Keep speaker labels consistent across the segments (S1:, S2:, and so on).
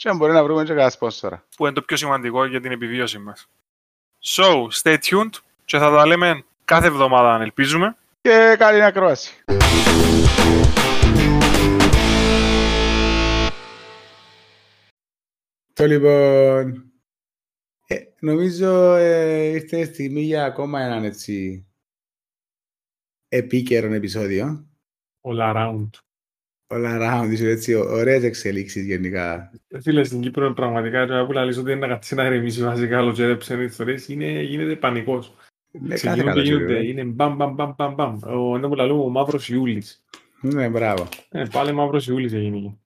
S1: Και αν μπορεί να βρούμε και κανένα σπόνσορα.
S2: Που είναι το πιο σημαντικό για την επιβίωση μας. So, stay tuned και θα τα λέμε κάθε εβδομάδα αν ελπίζουμε.
S1: Και καλή ακρόαση.
S3: Το λοιπόν, ε, νομίζω ε, ήρθε η στιγμή για ακόμα έναν έτσι επίκαιρο επεισόδιο.
S2: All around.
S3: All around, είσαι έτσι, ωραίες εξελίξεις γενικά.
S2: Ε, Φίλε, στην Κύπρο πραγματικά τώρα που λαλείς ότι είναι να καθίσει να ηρεμήσει βασικά άλλο και έψαινε ιστορίες, είναι, γίνεται πανικός.
S3: Ναι, κάθε
S2: Ξεκινούν και
S3: καλό
S2: γίνονται,
S3: καιρό, ε.
S2: είναι μπαμ μπαμ μπαμ μπαμ μπαμ. Ο, είναι που λαλούμε ο Μαύρος Ιούλης.
S3: Ναι, μπράβο.
S2: Ε, πάλι Μαύρος Ιούλης έγινε.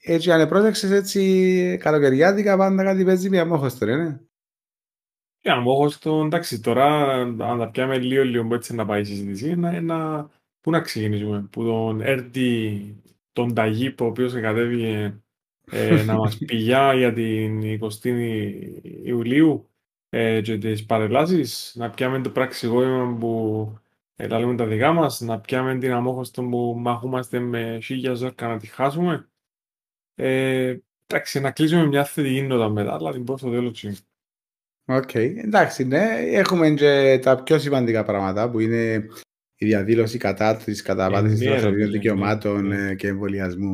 S3: Έτσι, αν πρόσεξες έτσι καλοκαιριάτικα, πάντα κάτι παίζει μια μόχος τώρα, ναι.
S2: Και αν έχω στο, εντάξει, τώρα αν τα πιάμε λίγο λίγο που έτσι να πάει η συζήτηση, να, ένα, πού να ξεκινήσουμε, που τον έρθει τον Ταγίπ, ο οποίος κατέβηκε ε, να μας πηγιά για την 20η Ιουλίου ε, και τις παρελάσεις, να πιάμε το πραξικόπημα που ε, λέμε τα δικά μας, να πιάμε την Αμμόχωστο που μαχούμαστε με χίλια ζόρια να τη χάσουμε. Ε, εντάξει, να κλείσουμε μια θετική νότα μετά, αλλά την πω στο τέλος της.
S3: Οκ, εντάξει, ναι. Έχουμε και τα πιο σημαντικά πράγματα που είναι η διαδήλωση κατά της καταπάτησης
S2: ναι,
S3: των
S2: ρε
S3: ανθρωπίνων
S2: φίλε,
S3: δικαιωμάτων
S2: ναι.
S3: ε, και εμβολιασμού.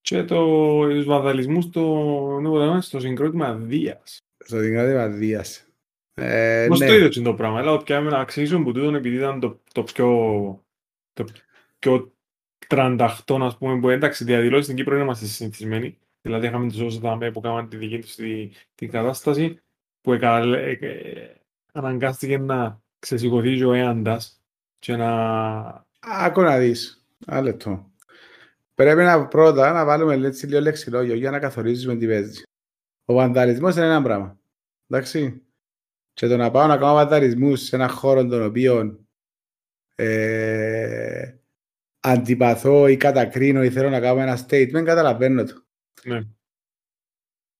S2: Και το, τους βανδαλισμούς στο, ναι, λέμε, στο συγκρότημα Δίας.
S3: Στο Δημοκρατία Δίας. Ε,
S2: Πώς
S3: ναι.
S2: το είδες το πράγμα, αλλά πιάμε να αξίζουν που τούτον επειδή ήταν το, το πιο, το πιο τρανταχτό, ας πούμε, που εντάξει, διαδηλώσεις στην Κύπρο δεν είμαστε συνηθισμένοι. Δηλαδή είχαμε τους όσους δάμε που κάναν τη δική τους τη, την κατάσταση, που εκα, ε, ε, αναγκάστηκε να ξεσηκωθεί ο έαντας και να...
S3: Άκου να δεις. Ένα λεπτό. Πρέπει να πρώτα να βάλουμε έτσι λίγο λεξιλόγιο για να καθορίζουμε τι παίζει. Ο βανδαλισμός είναι ένα πράγμα. Εντάξει. Και το να πάω να κάνω βανδαλισμούς σε ένα χώρο τον οποίο ε, αντιπαθώ ή κατακρίνω ή θέλω να κάνω ένα statement, καταλαβαίνω το.
S2: Ναι.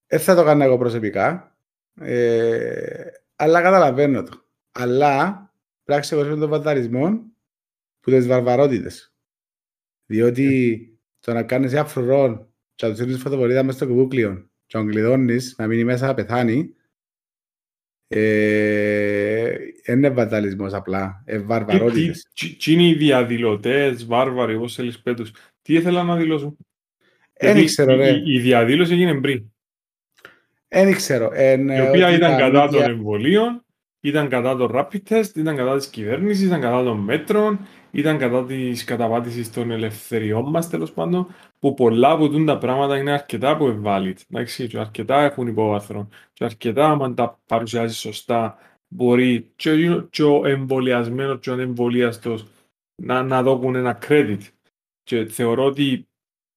S3: Δεν θα το κάνω εγώ προσωπικά, ε, αλλά καταλαβαίνω το. Αλλά πρέπει να ξεχωρίσουμε τον βανδαλισμό που τις βαρβαρότητες. Διότι το να κάνεις ένα φρουρό και να τους στείλεις φωτοβολίδα μέσα στο κουβούκλιο και να τον κλειδώνεις να μείνει μέσα να πεθάνει ε, είναι βανταλισμός απλά, ε, βαρβαρότητες.
S2: Τι, τι είναι οι διαδηλωτές, βάρβαροι, όπως θέλεις πέτους, τι ήθελαν να δηλώσουν.
S3: Δεν
S2: Γιατί
S3: ξέρω ρε,
S2: η, η διαδήλωση έγινε πριν.
S3: δεν ξέρω. Εν,
S2: η
S3: ε,
S2: οποία
S3: ότι
S2: ήταν
S3: τα
S2: κατά
S3: media-
S2: των εμβολίων, ήταν κατά των rapid test, ήταν κατά της κυβέρνησης, ήταν κατά των μέτρων, ήταν κατά της καταπάτησης των ελευθεριών μας, τέλος πάντων, που πολλά από τούν τα πράγματα είναι αρκετά που valid. Εντάξει, και αρκετά έχουν υπόβαθρο. Και αρκετά, άμα τα παρουσιάζει σωστά, μπορεί και, ο- και ο εμβολιασμένος και ο ανεμβολίαστος να, να δώσουν ένα credit. Και θεωρώ ότι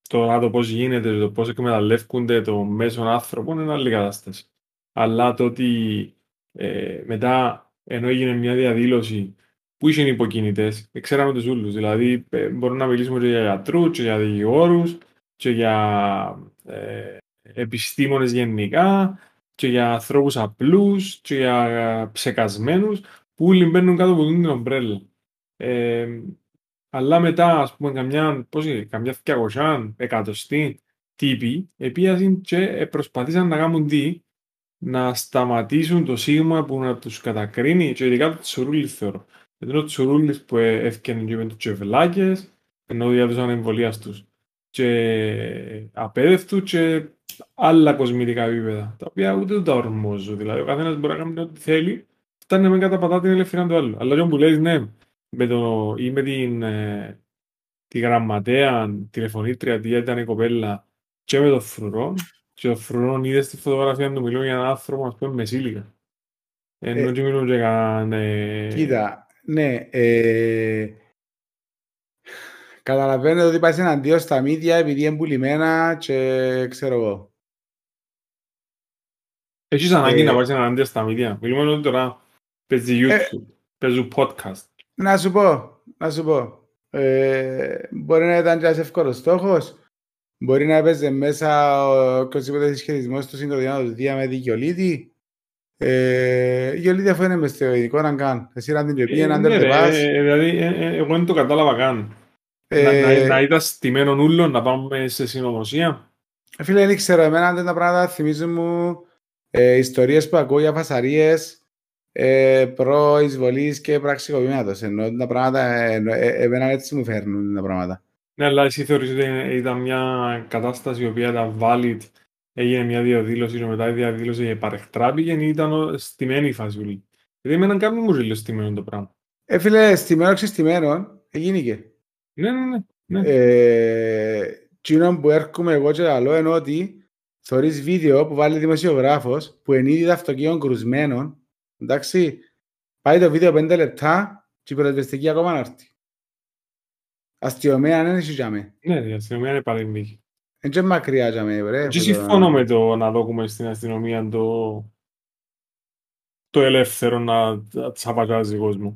S2: το, το πώς γίνεται, το πώς εκμεταλλεύκονται το μέσον άνθρωπο είναι άλλη κατάσταση. Αλλά το ότι ε, μετά, ενώ έγινε μια διαδήλωση που είχαν υποκινητές, ε, ξέραμε τους ούλους. Δηλαδή, ε, μπορούμε να μιλήσουμε και για γιατρούς, και για δικηγόρους, και για ε, επιστήμονες γενικά, και για ανθρώπους απλούς, και για ε, ψεκασμένους, που όλοι μπαίνουν κάτω από την ομπρέλα. Ε, αλλά μετά, ας πούμε, καμιά, πώς είναι, καμιά 200, εκατοστή τύποι, επίασαν και ε, προσπαθήσαν να κάνουν τι, να σταματήσουν το σίγμα που να τους κατακρίνει και ειδικά το Τσουρούλης θεωρώ. Γιατί είναι ο Τσουρούλης που ε, έφτιανε και με τους τσευλάκες, ενώ διάδωσαν εμβολίας τους και απέδευτου και άλλα κοσμητικά επίπεδα, τα οποία ούτε τα ορμόζω. Δηλαδή, ο καθένας μπορεί να κάνει ό,τι θέλει, φτάνει να μην καταπατά την ελευθερία του άλλου. Αλλά όταν που λέει, ναι, με το, ή με την, ε, τη γραμματέα, τηλεφωνήτρια, τι ήταν η κοπέλα, και με το φρουρό, και ο φρουρό είδε στη φωτογραφία του μιλούν για έναν άνθρωπο, ας πούμε, μεσήλικα. Ενώ
S3: Ε,
S2: και μιλούν για κανέναν... ε,
S3: Κοίτα, ναι, ε, καταλαβαίνετε ότι πάει εναντίον στα μίδια επειδή είναι πουλημένα και ξέρω εγώ.
S2: Έχεις ανάγκη
S3: Ε,
S2: να πάεις εναντίον στα media. Μιλούμε ότι τώρα παίζει
S3: Ε,
S2: YouTube, παίζουν podcast.
S3: Να σου πω, να σου πω. Ε, μπορεί να ήταν και ένας εύκολος στόχος. Μπορεί να έπαιζε μέσα ο οποιοσδήποτε συσχετισμός του συγκροτήματος Δία με δικαιολίτη. Ε, η Γιολίτη αφού είναι μες στο ειδικό να κάνει. Εσύ να την
S2: Ε,
S3: πει, να
S2: ναι,
S3: την
S2: ρε,
S3: πας.
S2: ε, Δηλαδή, ε, ε, εγώ δεν το κατάλαβα καν. Να- Να
S3: Ε,
S2: να ήταν στημένον ούλων να πάμε σε συνωμοσία.
S3: Φίλε, δεν ξέρω, εμένα αυτά τα πράγματα θυμίζουν μου ε, ιστορίες που ακούω για φασαρίες ε, προ εισβολής και πραξικοπήματος. Ενώ τα πράγματα, ε, ενώ, ε, εμένα έτσι μου φέρνουν τα πράγματα.
S2: Ναι, αλλά εσύ θεωρείς ότι ήταν μια κατάσταση η οποία ήταν valid, έγινε μια διαδήλωση και μετά η διαδήλωση παρεκτράπηκε ή ήταν ο- στημένη η φασούλη. Γιατί εμένα κάπου μου ζήλω στημένο το πράγμα.
S3: Ε, φίλε, στημένο ξεστημένο, έγινηκε.
S2: Ναι, ναι, ναι. ναι.
S3: Ε, Τσίνο που έρχομαι εγώ και λαλώ είναι ότι θωρείς βίντεο που βάλει δημοσιογράφος που είναι ήδη αυτοκίνητων κρουσμένων εντάξει, πάει το βίντεο πέντε λεπτά και η πυροσβεστική ακόμα να έρθει. Αστιομέα δεν έχει για με.
S2: Ναι, η αστυνομία είναι παρεμβήκη.
S3: Είναι και μακριά για με, βρε.
S2: Και
S3: που το-
S2: συμφωνώ με το να δώκουμε στην αστυνομία το, το ελεύθερο να να τσαπατζάζει κόσμος.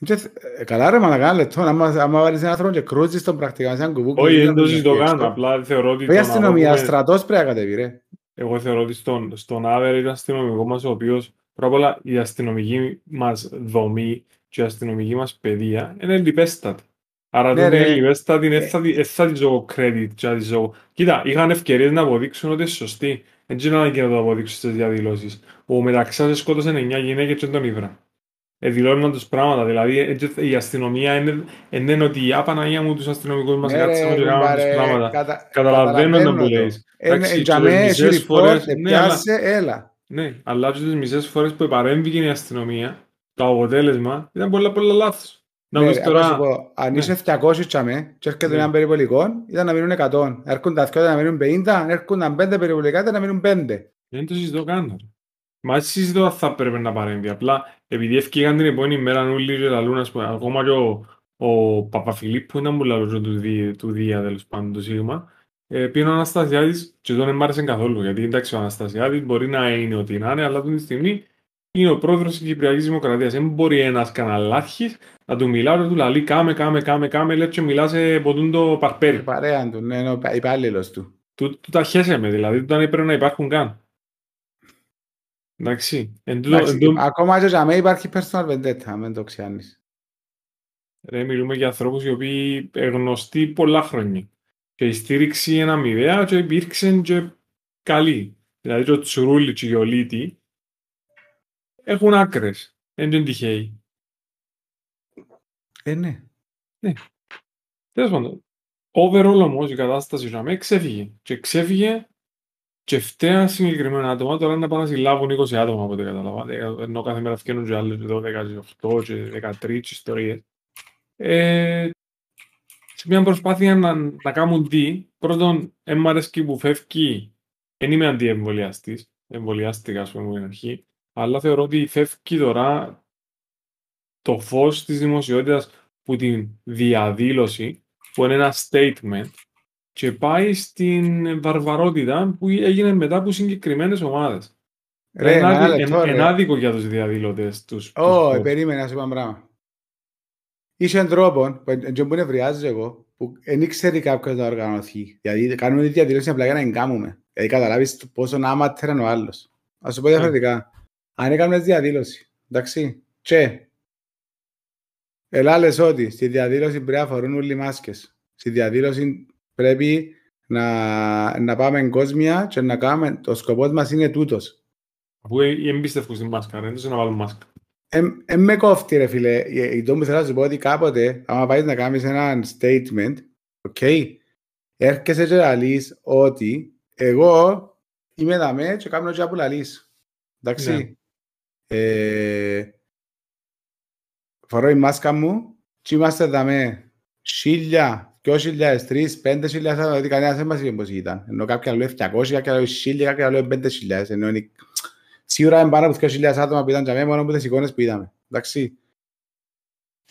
S3: Είναι και- ε, Καλά ρε μαλακά λεπτό, άμα άμα βάλεις έναν άνθρωπο και κρούζεις τον πρακτικά σαν κουβούκου.
S2: Όχι, δεν το συζητώ καν. Απλά θεωρώ ότι.
S3: Η
S2: το να
S3: αστυνομία,
S2: δώκουμε-
S3: στρατός πρέπει να κατεβεί ρε.
S2: Εγώ θεωρώ ότι στον, στον average αστυνομικό μας, ο οποίος πρώτα απ' όλα η αστυνομική μας δομή και η αστυνομική μας παιδεία είναι λιπέστατη. Άρα
S3: Ναι,
S2: το ότι
S3: ρε.
S2: είναι λιπέστατη
S3: Ε.
S2: δεν θα, τη- δεν θα της δω credit και θα της δω- Κοίτα, είχαν ευκαιρίες να αποδείξουν ότι είναι σωστή. Δεν είναι ανάγκη να το αποδείξουν στις διαδηλώσεις. Ο Μεταξάς σκότωσε 9 γυναίκες και τον ήβρα. Ε, δηλώνουν τους πράγματα, δηλαδή ε, και η αστυνομία είναι, είναι είναι ότι «Α, Παναγία μου τους αστυνομικούς μας
S3: Ναι,
S2: κάτσαμε
S3: ρε,
S2: και κάναμε τους
S3: κουμπάρε,
S2: πράγματα».
S3: κατα-
S2: Καταλαβαίνω να
S3: καταλαβαίνω
S2: που
S3: το.
S2: λέεις.
S3: Είναι-
S2: Εντάξει,
S3: για
S2: και
S3: μέ,
S2: τις
S3: έχει
S2: μισές
S3: report,
S2: φορές-
S3: ε,
S2: ναι, αλλά-
S3: πιάσε, έλα.
S2: Ναι, αλλά και τις μισές φορές που παρέμβηκε η αστυνομία, το αποτέλεσμα ήταν πολλά πολλά λάθος. Να
S3: Ναι,
S2: πεις
S3: ρε,
S2: τώρα,
S3: να σου πω, αν
S2: ναι.
S3: είσαι 200 τσαμέ και έρχεται
S2: Ναι.
S3: έναν περιπολικό, ήταν να μείνουν 100. Έρχονται τα 2 να μείνουν 50, αν έρχονταν 5 περιπολικά ήταν να μείνουν 5.
S2: δεν το συζητώ καν. ρε. Μα έτσι συζητώ αν θα πρέπει να παρέμβει. Απλά επειδή ευκήγαν την επόμενη μέρα όλοι και λαλούν, ας πούμε, ακόμα και ο, ο Παπαφιλίππου ήταν που λαλούσε του, Δία- του Δία, τέλος πάντων, του Σίγμα, ε, πήγαινε ο Αναστασιάδης και τον δεν μ' άρεσε καθόλου. Γιατί εντάξει, ο Αναστασιάδης μπορεί να είναι ό,τι να είναι, αλλά αυτή τη στιγμή είναι ο πρόεδρος της Κυπριακής Δημοκρατίας. Δεν μπορεί ένας καναλάρχης να του μιλά, να του λαλεί κάμε, κάμε, κάμε, κάμε, λέει και μιλάς σε ποτούν το παρπέρι.
S3: Παρέα του, ναι, είναι ο υπάλληλος του.
S2: Του, του τα χέσε με, δηλαδή, του δεν έπρεπε να υπάρχουν καν. Εντάξει. Εν τούτο-
S3: Εντάξει,
S2: εν τούτο-
S3: Ακόμα και για μέ υπάρχει personal vendetta, μην το ξέρεις.
S2: Ρε, μιλούμε για ανθρώπους οι οποίοι είναι γνωστοί πολλά χρόνια. Και η στήριξη είναι αμοιβαία και υπήρξε και καλή. Δηλαδή και ο Τσουρούλης και η Ιολίτη έχουν άκρες. Δεν είναι τυχαίοι.
S3: Ε, ναι.
S2: Τέλος πάντων, overall όμως η κατάσταση για μέ ξέφυγε. Και ξέφυγε και φταία συγκεκριμένα άτομα. Τώρα να πάνε να συλλάβουν 20 άτομα από ό,τι καταλάβα. Ε, Ενώ κάθε μέρα φτιάχνουν και άλλες 12, 18 και 13 ιστορίες. Ε, σε μια προσπάθεια να, να κάνουν τι, πρώτον, δεν μ' αρέσει που φεύγει, δεν είμαι αντιεμβολιαστής, εμβολιάστηκα ας πούμε στην αρχή, αλλά θεωρώ ότι φεύγει τώρα το φως της δημοσιότητας που την διαδήλωση, που είναι ένα statement, και πάει στην βαρβαρότητα που έγινε μετά από συγκεκριμένες ομάδες.
S3: Ρε,
S2: είναι,
S3: ένα
S2: άδικο,
S3: λεπτό,
S2: εν-
S3: ρε.
S2: εν άδικο για τους διαδηλωτές τους. τους
S3: Ω,
S2: φως.
S3: περίμενε να σου πω ένα πράγμα. Είσαι τρόπο, που εν- που νευριάζω εγώ, που δεν ξέρει κάποιος να οργανωθεί. Δηλαδή κάνουμε τη διαδήλωση απλά για να εγκάμουμε. Δηλαδή καταλάβεις το πόσο άματερ είναι ο άλλος. Ας σου πω διαφορετικά. Αν έκανες διαδήλωση, εντάξει, και ελά λες ότι στη διαδήλωση πρέπει να φορούν όλοι μάσκες. Στη διαδήλωση πρέπει να, να πάμε εγκόσμια και να κάνουμε, το σκοπός μας είναι τούτος.
S2: Αφού ε- εμπιστεύουν στη μάσκα, δεν τους να βάλουν μάσκα.
S3: Εν με κόφτει ρε φίλε, Ε, η τόμου θέλω να σου πω ότι κάποτε, άμα πάεις να κάνεις ένα statement, OK, έρχεσαι και λαλείς ότι εγώ είμαι δαμέ και κάνω και που λαλείς. Εντάξει.
S2: Ναι.
S3: Ε, φορώ η μάσκα μου και είμαστε δαμέ χίλια, δυο χιλιάδες, τρεις, πέντε χιλιάδες, άτομα, δηλαδή κανένας δεν μας είπε πώς ήταν. Ενώ κάποια λέει 200, κάποια λέει χίλια, κάποια λέει πέντε χιλιάδες. Ενώ είναι Σίγουρα είναι πάνω από 2.000 άτομα που ήταν τζαμέ μόνο από τις εικόνες που είδαμε. Εντάξει.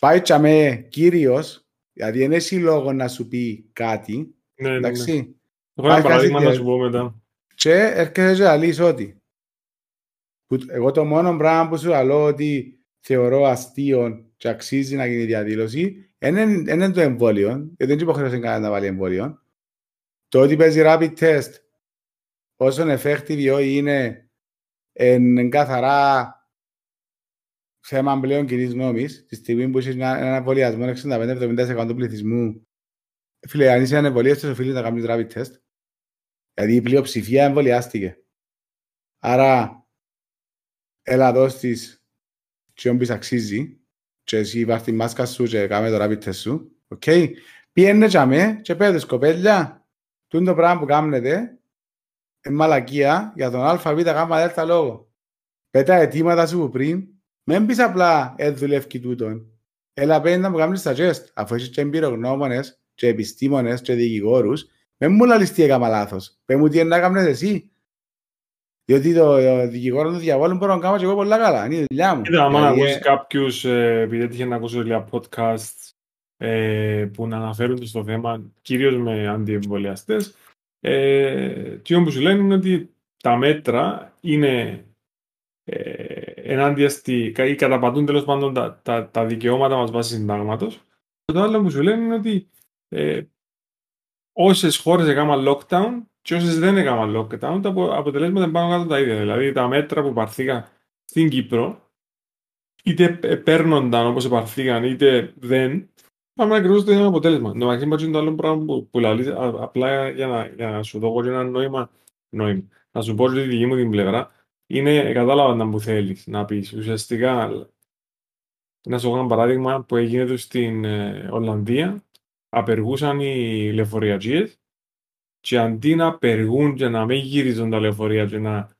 S3: Πάει τζαμέ κύριος, δηλαδή δεν έχει λόγο να σου πει κάτι,
S2: Ναι, ναι, ναι.
S3: εντάξει.
S2: Έχω ένα
S3: Πάει
S2: παράδειγμα
S3: κάτι
S2: να σου πω μετά.
S3: Και έρχεσαι και λαλείς ότι Που, εγώ το μόνο πράγμα που σου λέω ότι θεωρώ αστείο και αξίζει να γίνει διαδήλωση δεν είναι το εμβόλιο, γιατί δεν υποχρεώσε κανένα να βάλει εμβόλιο. Το ότι παίζει rapid test όσο effective είναι εν καθαρά θέμα πλέον κοινής νόμης, τη στιγμή που είσαι ένα εμβολιασμό 65-70% του πληθυσμού, φίλε, αν είσαι ανεμβολίαστος, οφείλει να κάνεις rapid test. Δηλαδή η πλειοψηφία εμβολιάστηκε. Άρα, έλα εδώ στις και όμπις αξίζει και εσύ βάρ τη μάσκα σου και κάμε το rapid test σου. Οκ. Okay. Πιένε και αμέ και πέτε σκοπέλια. Τούν το πράγμα που κάνετε είναι μαλακία για τον ΑΒ γάμα δέλτα λόγο. Πέτα αιτήματα σου πριν, μην πεις απλά ε δουλεύει τούτον. Έλα πέντε να μου κάνεις τα gest, αφού έχεις και εμπειρογνώμονες και επιστήμονες και δικηγόρους, μην μου λαλείς τι έκανα λάθος. Πες μου τι είναι να κάνεις εσύ. Διότι το δικηγόρο του διαβόλου μπορώ να κάνω και εγώ πολλά καλά. Είναι η δουλειά μου.
S2: Κοίτα, άμα να
S3: Δηλαδή,
S2: ακούσεις
S3: ε,
S2: κάποιους, ε, επειδή έτυχε να ακούσω λίγα podcasts ε, που να αναφέρονται στο θέμα, κυρίως με αντιεμβολιαστές, ε, τι όμως σου λένε είναι ότι τα μέτρα είναι ε, ενάντια στη, ή καταπατούν τέλος πάντων τα, τα, τα δικαιώματα μας βάσει συντάγματος. Και το άλλο που σου λένε είναι ότι ε, όσες χώρες έκαναν lockdown και όσες δεν έκαναν lockdown, τα απο- αποτελέσματα είναι πάνω κάτω τα ίδια. Δηλαδή τα μέτρα που παρθήκαν στην Κύπρο, είτε ε, παίρνονταν όπως επαρθήκαν, είτε δεν, πάμε ακριβώς το ίδιο αποτέλεσμα. Το μεταξύ μπατσιν το άλλο πράγμα που, που λαλείς, α- απλά για να, για να σου δω εγώ και ένα νόημα, νόημα. Να σου πω ότι τη δική μου την πλευρά, είναι κατάλαβα να που θέλεις να πεις. Ουσιαστικά, να σου πω ένα παράδειγμα που έγινε του στην ε, Ολλανδία, απεργούσαν οι λεωφορειακίες και αντί να απεργούν και να μην γυρίζουν τα λεωφορεία και να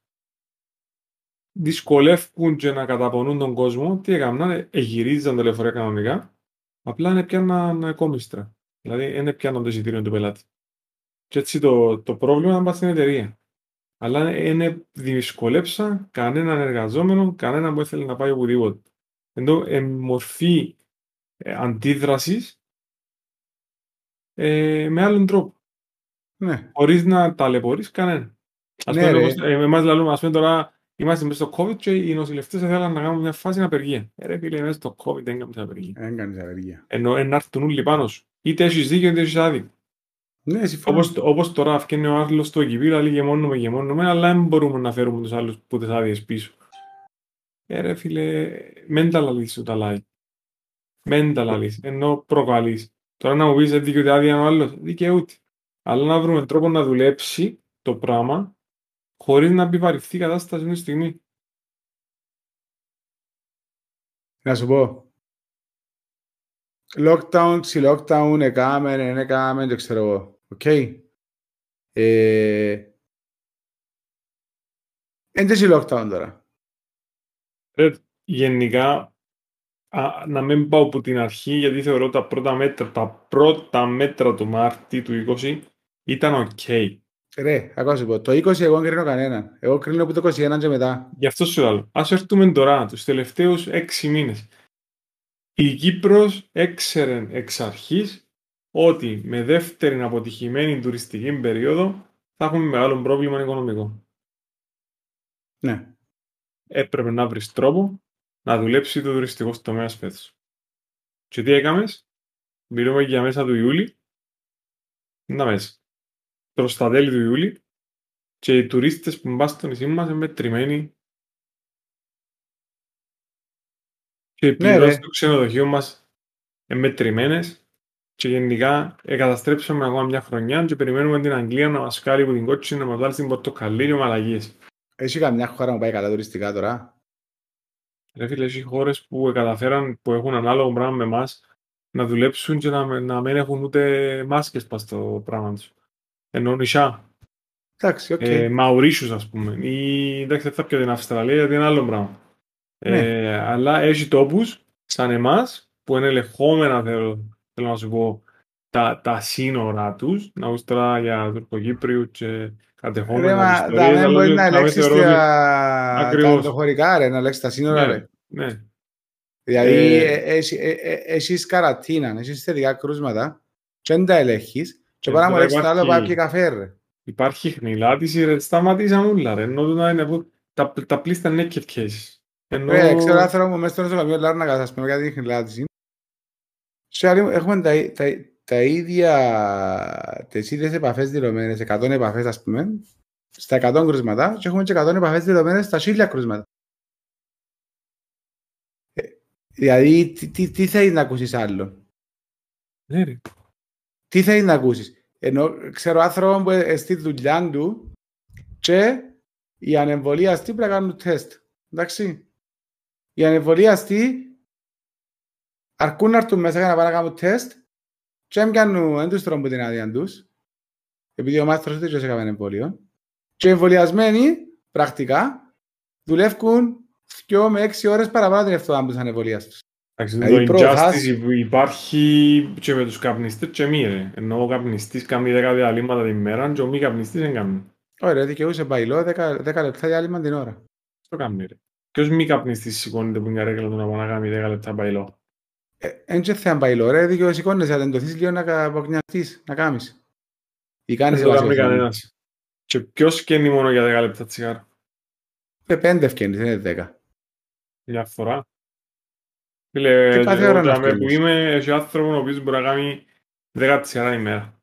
S2: δυσκολεύουν και να καταπονούν τον κόσμο, τι έκαναν, εγυρίζαν τα λεωφορεία κανονικά, απλά είναι πιάναν κόμιστρα. Δηλαδή, δεν πιάναν το εισιτήριο του πελάτη. Και έτσι το, το πρόβλημα ήταν στην εταιρεία. Αλλά δεν δυσκολέψα κανέναν εργαζόμενο, κανέναν που ήθελε να πάει οπουδήποτε. Ενώ ε, μορφή ε, αντίδρασης ε, με άλλον τρόπο.
S3: Ναι.
S2: Χωρίς να ταλαιπωρείς κανέναν. Ας
S3: Ναι,
S2: πούμε,
S3: ρε.
S2: όπως, ε, εμάς λαλούμε, ας πούμε τώρα είμαστε μέσα στο COVID και οι νοσηλευτές θέλαν να κάνουν μια φάση απεργία. Ε, ρε φίλε, μέσα στο COVID δεν κάνουμε απεργία.
S3: Δεν κάνεις απεργία.
S2: Ενώ ε, να έρθουν όλοι πάνω σου. Είτε έχεις δίκιο είτε έχεις άδικο.
S3: Ναι, συμφωνώ.
S2: Όπως, όπως τώρα αυκένει ο άλλος στο εκυπήριο, λέει γεμώνουμε, γεμώνουμε, αλλά δεν μπορούμε να φέρουμε τους άλλους που τις άδειες πίσω. Ε, ρε φίλε, μεν τα λαλείς σου τα λάει. Μεν τα λαλείς, ενώ προκαλείς. Τώρα να μου πεις δεν δικαιούται άδεια ο άλλος, δικαιούται. Αλλά να βρούμε τρόπο να δουλέψει το πράγμα χωρίς να επιβαρυνθεί η κατάσταση αυτή τη στιγμή.
S3: Να σου πω. Lockdown, ξι lockdown, έκαμε, δεν έκαμε, δεν ξέρω εγώ. Οκ. Ε, Είναι και lockdown τώρα.
S2: Ρε, γενικά, α, να μην πάω από την αρχή, γιατί θεωρώ τα πρώτα μέτρα, τα πρώτα μέτρα του Μάρτη του 20 ήταν ok.
S3: Ρε, ακόμα σου πω. Το 20 εγώ δεν κρίνω κανέναν. Εγώ κρίνω από το 21 και μετά.
S2: Γι' αυτό σου λέω. Ας έρθουμε τώρα, τους τελευταίους έξι μήνες. Η Κύπρος έξερε εξ αρχής ότι με δεύτερη αποτυχημένη τουριστική περίοδο θα έχουμε μεγάλο πρόβλημα οικονομικό.
S3: Ναι.
S2: Έπρεπε να βρεις τρόπο να δουλέψει το τουριστικό τομέα φέτος. Και τι έκαμες, μιλούμε για μέσα του Ιούλη, να μέσα. Προς τα τέλη του Ιούλη και οι τουρίστες που μπας στο νησί μας είναι μετρημένοι και οι
S3: Ναι,
S2: πληρώσεις
S3: ρε.
S2: του ξενοδοχείου μας είναι μετρημένες και γενικά εγκαταστρέψαμε ακόμα μια χρονιά και περιμένουμε την Αγγλία να μας βκάλει από την κότσινη να μας βάλει στην Πορτοκαλί με αλλαγές.
S3: Έχει καμιά χώρα που πάει καλά τουριστικά τώρα.
S2: Ρε φίλε, έχει χώρες που καταφέραν, που έχουν ανάλογο πράγμα με εμάς, να δουλέψουν και να, να μην έχουν ούτε μάσκες πας στο πράγμα τους. Ενώ νησιά,
S3: Εντάξει, οκ.
S2: ε, Mauritius ας πούμε, ή εντάξει δεν θα πιω την Αυστραλία γιατί είναι άλλο πράγμα.
S3: Ναι.
S2: Ε, αλλά έχει τόπους σαν εμάς που είναι ελεγχόμενα θέλω, θέλω να σου πω τα, τα σύνορα τους, να ακούς τώρα για Τουρκοκύπριου και
S3: Ρε,
S2: κατεχόμενα
S3: μα
S2: ιστορίες,
S3: τα δεν
S2: αλλά
S3: μπορεί
S2: δεν-
S3: να
S2: μην
S3: ελέγξεις
S2: θεωρώ ότι-
S3: τα τα
S2: Ακριβώς.
S3: ενδοχωρικά, ρε, να ελέγξεις τα σύνορα,
S2: Ναι,
S3: ρε.
S2: ναι.
S3: Δηλαδή,
S2: Ε,
S3: ε, έχει- ε, ε, έχεις καρατίνα, έχεις θετικά κρούσματα και δεν τα ελέγχεις και
S2: Ε,
S3: πάρα μου
S2: τώρα
S3: ελέγξεις τα άλλο
S2: υπάρχει-
S3: πάει πιει καφέ, ρε.
S2: Υπάρχει χνηλάτιση, ρε, σταματήσαν όλα, ρε, ενώ τούτα είναι που Τα, τα πλήστα naked cases. Ενώ...
S3: Ε, ξέρω άνθρωπο μέσα στο νοσοκομείο Λάρνακα, ας πούμε, γιατί είναι λάτζι. Σε άλλη, έχουμε τα, τα, τα ίδια, τις ίδιες επαφές δηλωμένες, 100 επαφές ας πούμε, στα 100 κρούσματα και έχουμε και 100 επαφές δηλωμένες στα 1000 κρούσματα. Ε, δηλαδή, τι, τι, τι θέλεις να ακούσεις άλλο;
S2: Ναι, ρε.
S3: Τι θέλεις να ακούσεις; Ενώ ξέρω άνθρωπο που ε, στη δουλειά του και οι ανεμβολίαστοι πρέπει να κάνουν τεστ. Εντάξει. Οι ανεμβολίαστοι αρκούν να έρθουν μέσα για να πάνε να κάνουν τεστ και δεν κάνουν, δεν τους τρώμπουν την άδεια τους επειδή ο μάστρος δεν έκαμε εμβόλιο και οι εμβολιασμένοι πρακτικά δουλεύουν 2 με 6 ώρες παραπάνω την εβδομάδα που ήταν εμβολίας τους.
S2: Εντάξει,
S3: Δηλαδή,
S2: το
S3: προχάς-
S2: injustice που υπάρχει και με τους καπνιστές και μη ρε. Ενώ ο καπνιστής κάνει 10 διαλύματα την μέρα και ο μη καπνιστής δεν κάνει.
S3: Ωραία, δικαιούσε μπαϊλό 10, 10 λεπτά διάλειμμα την ώρα.
S2: Το κάνει ρε. Ποιος μη καπνιστής σηκώνεται που είναι καρέκλα του να πάει να κάνει 10 λεπτά μπαϊλό.
S3: Εν και θέμα μπαϊλό, ρε, δικαιούσε σηκώνεσαι, να τεντωθείς λίγο να κα- αποκνιαστείς, να κάνεις. Ή κάνεις
S2: Δεν το κάνει
S3: ελάχιστο.
S2: κανένας. Και ποιος καίνει μόνο για 10 λεπτά τσιγάρο;
S3: Ε, πέντε ευκαινείς, δεν είναι δέκα.
S2: Μια φορά. Φίλε,
S3: Και κάθε
S2: εγώ
S3: ώρα να
S2: τζαμέ που
S3: φτιάχνεις.
S2: είμαι, έχει άνθρωπος ο οποίος μπορεί να κάνει 10 τσιγάρα την ημέρα.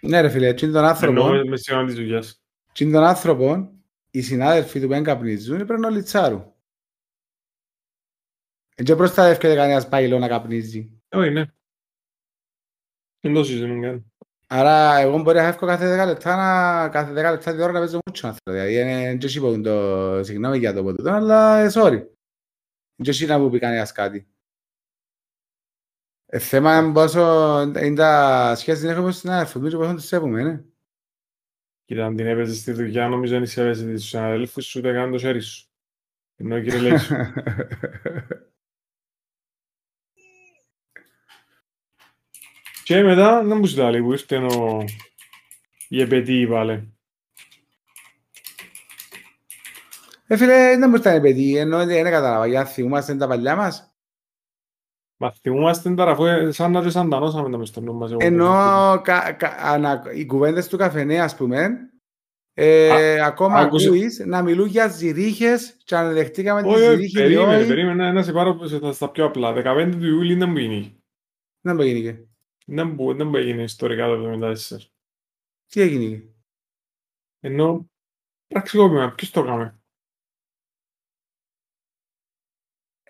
S3: Ναι ρε φίλε, έτσι τον άνθρωπο,
S2: Ενώ μες σιγά της δουλειάς.
S3: έτσι τον άνθρωπο, οι συνάδελφοι του που δεν καπνίζουν πρέπει να λιτσάρουν. Εν και προστατεύκεται κανένας μπαϊλό να καπνίζει.
S2: Όχι, ναι. Δεν το συζητούν καν.
S3: Άρα εγώ μπορεί να φεύγω κάθε 10 λεπτά, να, κάθε 10 λεπτά την ώρα να παίζω μούτσο. Δηλαδή είναι και εσύ που το συγγνώμη για το ποτέ, αλλά ε, sorry. Και εσύ να μου πει κανένας κάτι. Ε, θέμα είναι πόσο είναι τα σχέση την έχουμε στην αδερφή μου και πόσο τους σέβομαι, ναι.
S2: Κοίτα, αν την έπαιζες στη δουλειά, νομίζω δεν εισέβεσαι τους συναδέλφους σου, ούτε καν το χέρι σου. Ενώ κύριε λέει σου. Και μετά, δεν μου ζητά λίγο, ήρθε ο... η επαιτή, βάλε.
S3: Ε, φίλε, δεν μου ήταν παιδί, ενώ δεν κατάλαβα, για θυμούμαστε τα παλιά μας.
S2: Μα θυμούμαστε τώρα, αφού ε, σαν να και σαν τα νόσαμε τα μες στο νου μας. εγώ
S3: Ενώ
S2: νομίζω.
S3: κα, κα, ανα, οι κουβέντες του καφενέ, ας πούμε, ε, ακόμα
S2: άκουσε-
S3: ακούεις να μιλούν για ζυρίχες και αν δεχτήκαμε τη
S2: Όχι, όχι,
S3: ζυρίχη ή
S2: περίμενε,
S3: όχι.
S2: περίμενε, να σε πάρω στα- στα πιο απλά. 15 του Ιούλη δεν μου γίνει.
S3: Δεν μου έγινε.
S2: Δεν μου δεν μου έγινε ιστορικά το 74.
S3: Τι έγινε.
S2: Ενώ, πραξικόπημα, ποιος το έκαμε;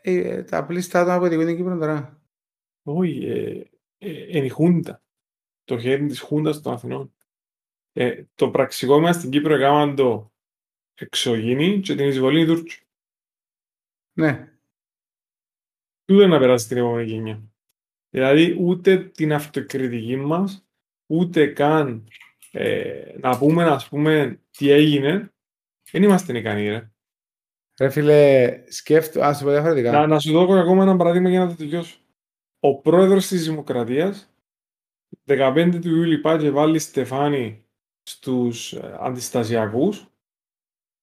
S3: Ε, τα πλήστα άτομα που οδηγούν την Κύπρο τώρα.
S2: Όχι, ε, ε, είναι η Χούντα. Το χέρι της Χούντας των Αθηνών. Ε, το πραξικόπημα στην Κύπρο έκαναν το εξωγήινη και την εισβολή Τούρκου.
S3: Ναι.
S2: Τούτο να περάσει στην επόμενη γενιά. Δηλαδή ούτε την αυτοκριτική μας, ούτε καν ε, να πούμε, ας πούμε, τι έγινε, δεν είμαστε ικανοί, ρε.
S3: Ρε φίλε, σκέφτο, ας σου πω διαφορετικά.
S2: Να, να σου δώσω ακόμα ένα παράδειγμα για να το τελειώσω. Ο πρόεδρος της Δημοκρατίας, 15 του Ιούλη πάει και βάλει στεφάνι στους ε, αντιστασιακούς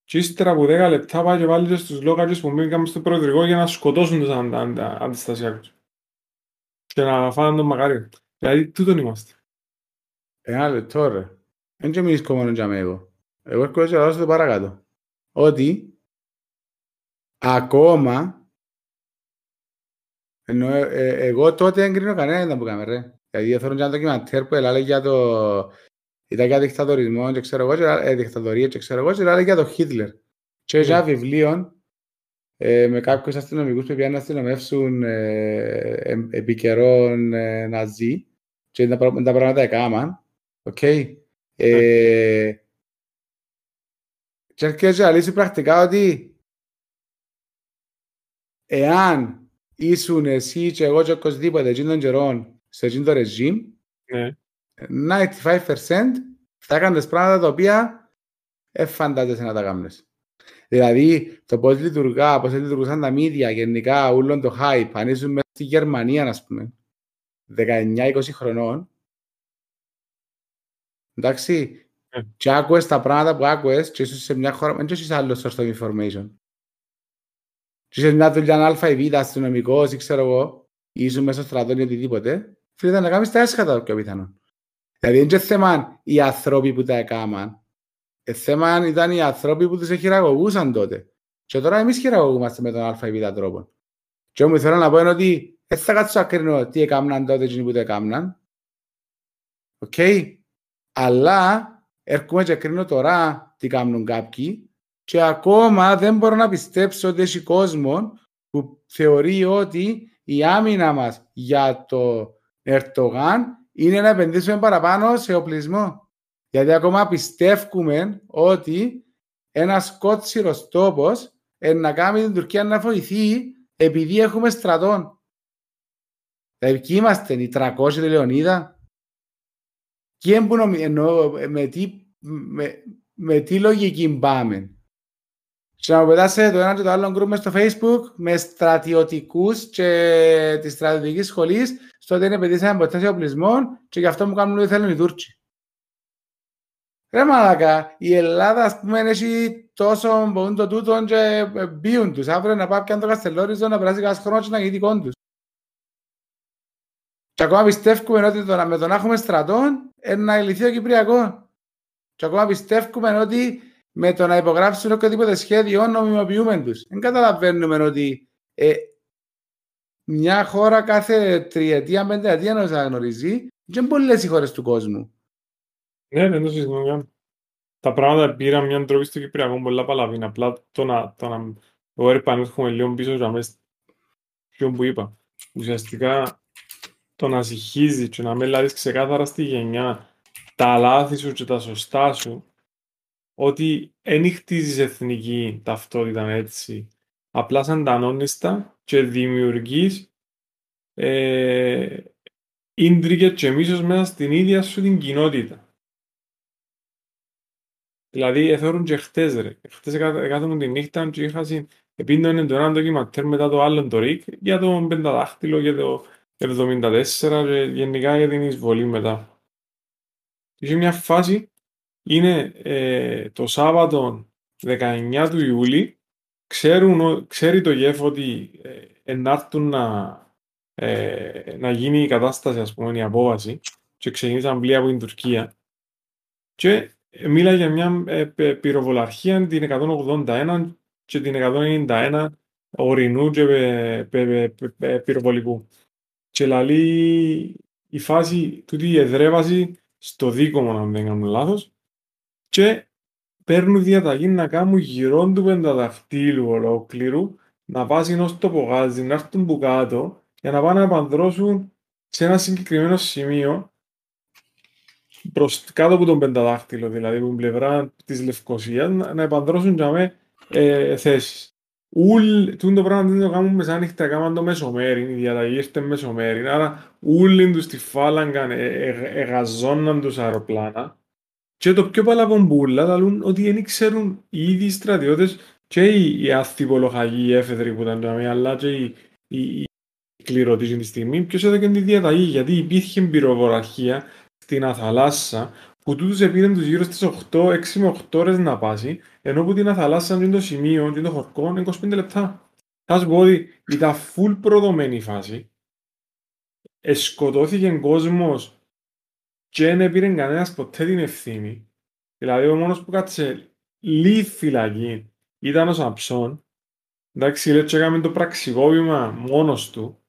S2: και ύστερα από 10 λεπτά πάει και βάλει και στους λόγατζες που μπήκαν στο προεδρικό για να σκοτώσουν τους αν, αν, αντιστασιακούς. Και να φάνε τον μακάριο. Δηλαδή, τούτον είμαστε.
S3: Ένα λεπτό ρε. Δεν και μιλείς κομμόνο για μέ εγώ. Εγώ έρχομαι και να δώσω το παρακάτω. Ότι ακόμα ενώ ε, ε, εγώ τότε δεν κρίνω κανένα ήταν που κάμε ρε. Γιατί θέλω και ένα ντοκιμαντέρ που έλεγε για το ήταν για δικτατορισμό και ξέρω εγώ, και έλα- ε, δικτατορία και ξέρω εγώ και έλεγε για το Χίτλερ. Και έχει
S2: Ναι.
S3: ένα βιβλίο ε, με κάποιους αστυνομικούς που πήγαν να αστυνομεύσουν ε, ε, επί καιρών ε, Ναζί και τα, πρά- τα πράγματα έκαναν. Οκ. Ε, και έρχεται να λύσει πρακτικά ότι εάν ήσουν εσύ και εγώ και οποιοσδήποτε εκείνων των καιρών σε εκείνο το regime,
S2: Ναι.
S3: 95% θα έκανες πράγματα τα οποία δεν φαντάζεσαι να τα κάνεις. Δηλαδή, το πώς λειτουργά, πώς λειτουργούσαν τα media, γενικά, όλο το hype, αν ήσουν μέσα στη Γερμανία, ας πούμε, 19-20 χρονών, εντάξει,
S2: Ε.
S3: και άκουες τα πράγματα που άκουες και ήσουν σε μια χώρα, δεν έχεις άλλο source of information. Και είσαι μια δουλειά α ή β, αστυνομικός ή ξέρω εγώ, ή ήσουν μέσα στο στρατό ή οτιδήποτε, φίλε, ήταν να κάνεις τα έσχατα το πιο πιθανό. Δηλαδή, δεν είναι θέμα οι άνθρωποι που τα έκαναν. Ε, θέμα ήταν οι άνθρωποι που τους εχειραγωγούσαν τότε. Και τώρα εμείς χειραγωγούμαστε με τον α ή β τρόπο. Και όμως θέλω να πω είναι ότι δεν θα κάτσω να κρίνω τι έκαναν τότε και που το έκαναν. Οκ. Αλλά έρχομαι και κρίνω τώρα τι κάνουν κάποιοι και ακόμα δεν μπορώ να πιστέψω ότι έχει κόσμο που θεωρεί ότι η άμυνα μας για το Ερντογάν είναι να επενδύσουμε παραπάνω σε οπλισμό. Γιατί ακόμα πιστεύουμε ότι ένας κότσιρος τόπος να κάνει την Τουρκία να βοηθεί επειδή έχουμε στρατών. Δηλαδή, ποιοι είμαστε, οι 300 Λεωνίδα. Και εννοώ, με τι, με, με τι λογική πάμε; Και να πετάσετε το ένα και το άλλο γκρουπ στο facebook με στρατιωτικούς και τη στρατιωτικής σχολής στο ότι είναι παιδί σε ένα οπλισμών και γι' αυτό μου κάνουν ό,τι θέλουν οι Τούρκοι. Ρε μαλακα, η Ελλάδα ας πούμε έχει τόσο μπορούν το τούτο και μπίουν τους. Αύριο να πάει πιάνε το Καστελόριζο να περάσει κανένας χρόνος και να γίνει δικό τους. Και ακόμα πιστεύουμε ότι το, με το να έχουμε στρατών είναι να λυθεί ο Κυπριακός. Και ακόμα πιστεύουμε ότι με το να υπογράψουν οποιοδήποτε σχέδιο νομιμοποιούμε τους. Δεν καταλαβαίνουμε ότι ε, μια χώρα κάθε τριετία, πενταετία να γνωρίζει και είναι πολλές οι χώρες του κόσμου.
S2: Ναι, δεν το συζητούμε Τα πράγματα πήραν μια τρόπη στο Κυπριακό πολλά παλαβή. Απλά το να, το να εγώ επανέρχομαι λίγο πίσω για μέσα ποιο που είπα. Ουσιαστικά το να συγχύζει και να με λάβεις ξεκάθαρα στη γενιά τα λάθη σου και τα σωστά σου ότι δεν χτίζεις εθνική ταυτότητα έτσι. Απλά σαν τα και δημιουργείς ε, ίντρικες και μίσος μέσα στην ίδια σου την κοινότητα. Δηλαδή, εθώρουν και χτες ρε. Χτες κάθομαι τη νύχτα και είχα επίντονε το ένα ντοκιματέρ μετά το άλλο το ΡΙΚ για το πενταδάχτυλο και το 74 και γενικά για την εισβολή μετά. Είχε μια φάση, είναι ε, το Σάββατο 19 του Ιούλη, ξέρουν, ξέρει το ΓΕΦ ότι ε, να, ε, να γίνει η κατάσταση, ας πούμε, η απόβαση και ξεκινήσαν πλοία από την Τουρκία. Και μίλα για μια ε, πυροβολαρχία την 181 και την 191 ορεινού και πυροβολικού. Και λαλεί η φάση τούτη η εδρέβαση στο δίκομο, αν δεν κάνω λάθος, και παίρνουν διαταγή να κάνουν γύρω του πενταδαχτύλου ολόκληρου, να βάζει ενός το πογάζι, να έρθουν που κάτω, για να πάνε να παντρώσουν σε ένα συγκεκριμένο σημείο προς, κάτω από τον πενταδάχτυλο, δηλαδή από την πλευρά της Λευκοσίας, να, να επανδρώσουν για με ε, θέσεις. Ούλ, το πράγμα δεν το κάνουν μεσάνυχτα, κάνουν το μεσομέρι, η διαταγή ήρθε μεσομέρι, άρα όλοι τους τη φάλαγγαν, ε, ε, εγαζώναν τους αεροπλάνα και το πιο παλαβομπούλα λαλούν ότι δεν ξέρουν οι ίδιοι στρατιώτες και οι, οι αθυπολογαγοί, οι έφεδροι που ήταν το αλλά και οι, οι, οι κληρωτοί τη στιγμή, ποιος έδωκε τη διαταγή, γιατί υπήρχε πυροβολαρχία στην Αθαλάσσα που τούτους επήραν τους γύρω στις 8, 6 με 8 ώρες να πάσει, ενώ που την Αθαλάσσα είναι το σημείο, είναι το χορκό, 25 λεπτά. Θα σου πω ότι ήταν full προδομένη η φάση, εσκοτώθηκε κόσμος και δεν πήρε κανένας ποτέ την ευθύνη. Δηλαδή ο μόνος που κάτσε λίγη φυλακή ήταν ο Σαμψόν, εντάξει, λέει και έκαμε το πραξικόπημα μόνος του,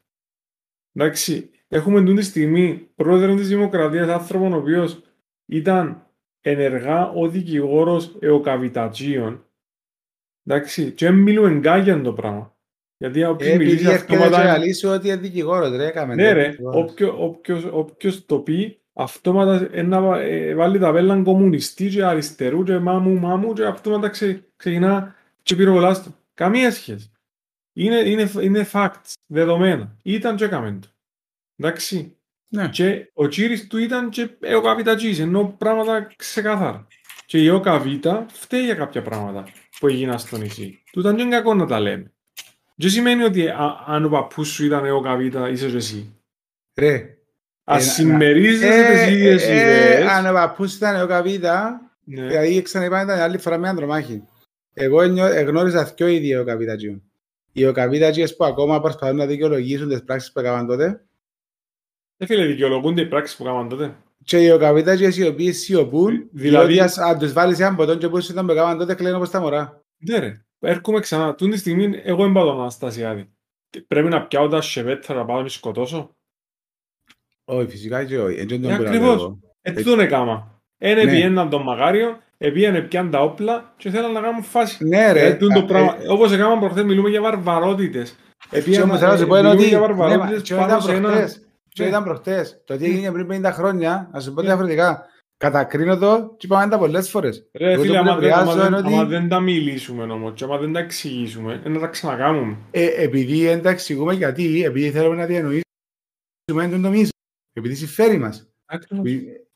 S2: εντάξει, έχουμε τούτη στιγμή πρόεδρος της Δημοκρατίας άνθρωπον ο οποίος ήταν ενεργά ο δικηγόρος εοκαβιτατζίων. Εντάξει, και μιλούμε καν για το πράγμα. Γιατί όποιος ε, μιλήσει αυτόματα...
S3: Επειδή ότι είναι δικηγόρος, ρε, έκαμε.
S2: Ναι ρε, όποιος το πει, αυτόματα να ε, βάλει τα βέλα κομμουνιστή και αριστερού και μάμου μάμου και αυτόματα ξεκινά και πυροβολάς του. Καμία σχέση. Είναι, είναι, είναι facts, δεδομένα. Ήταν και έκαμε το. Εντάξει. Ναι. Και ο Τσίρις του ήταν και ο Καβίτα Τζις, ενώ πράγματα ξεκάθαρα. Και ο Καβίτα φταίει για κάποια πράγματα που έγιναν στο νησί. Του ήταν και κακό να τα λέμε. Δεν σημαίνει ότι α, αν ο παππούς σου ήταν ο Καβίτα, είσαι και εσύ.
S3: Ρε.
S2: Ας ε, συμμερίζεσαι ε, τις ίδιες ε, ιδέες.
S3: Αν ο παππούς ήταν ο Καβίτα, ναι. δηλαδή ξαναείπα ήταν άλλη φορά με ανδρομάχη. Εγώ εγνώριζα δυο ίδιοι ο Καβίτα Τζιούν. Οι ο Καβίτα Τζιούν που ακόμα προσπαθούν να δικαιολογήσουν τις πράξεις που έκαναν τότε,
S2: δεν φίλε, δικαιολογούνται οι πράξεις που κάναν τότε.
S3: Και οι οκαβίτες οι οποίοι σιωπούν, δηλαδή αν τους βάλεις έναν ποτόν και πώς ήταν που κάναν τότε κλαίνουν όπως τα μωρά.
S2: Ναι ρε. έρχομαι ξανά. Τούν τη στιγμή εγώ δεν πάω τον Αναστασιάδη. Πρέπει να πιάω τα σεβέτρα να πάω να με σκοτώσω.
S3: Όχι, φυσικά και όχι. Έτσι δεν
S2: Ε,
S3: τον
S2: ακριβώς.
S3: πειράζω.
S2: Έτσι τον έκαμα. Ένα
S3: Ναι.
S2: πιέναν τον Μαγάριο, επίανε πιάν τα όπλα και θέλαν να κάνουν φάση.
S3: Ναι, ρε.
S2: Ε, τούν το
S3: ε,
S2: πράγμα. Όπως έκαναν προχθές, μιλούμε για βαρβαρότητες.
S3: Και
S2: Επίαν-
S3: όμως θέλω να σου
S2: ε,
S3: πω είναι
S2: μιλούμε
S3: ότι
S2: για
S3: ναι, μα,
S2: βαρβαρότητες
S3: και
S2: πάνω
S3: ήταν
S2: σε ένα...
S3: προχτές. Και
S2: Ναι.
S3: ήταν προχτές. Το τι έγινε πριν 50 χρόνια, να σου πω
S2: Ναι.
S3: διαφορετικά. Κατακρίνω το και είπαμε τα πολλές φορές.
S2: Ρε
S3: Εγώ
S2: φίλε,
S3: το που
S2: άμα δεν, άμα,
S3: νευριάζω
S2: δεν,
S3: είναι ότι-
S2: άμα δεν τα μιλήσουμε όμως και άμα δεν τα εξηγήσουμε, ε, να τα ξανακάνουμε.
S3: Ε, επειδή δεν τα εξηγούμε γιατί, επειδή θέλουμε να διανοήσουμε τον τομείς. Επειδή συμφέρει μας.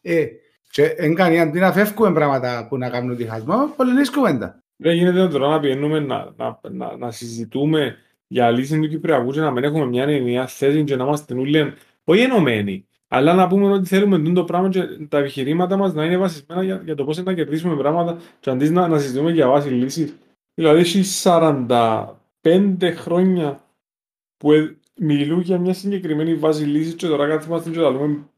S3: Ε, και εν κάνει αντί να φεύγουμε πράγματα που να κάνουν διχασμό, πολεμίσκουμε τα.
S2: Δεν γίνεται τώρα να πηγαίνουμε να, να, να, να συζητούμε για λύση του Κυπριακού και να μην έχουμε μια ενιαία θέση και να είμαστε όλοι όχι ενωμένοι, αλλά να πούμε ότι θέλουμε τούτο το πράγμα και τα επιχειρήματα μας να είναι βασισμένα για, για το πώς να κερδίσουμε πράγματα και αντί να, να συζητούμε για βάση λύσης. Δηλαδή, έχει 45 χρόνια που ε, μιλούν για μια συγκεκριμένη βάση λύσης και τώρα κάθομαστε και λέμε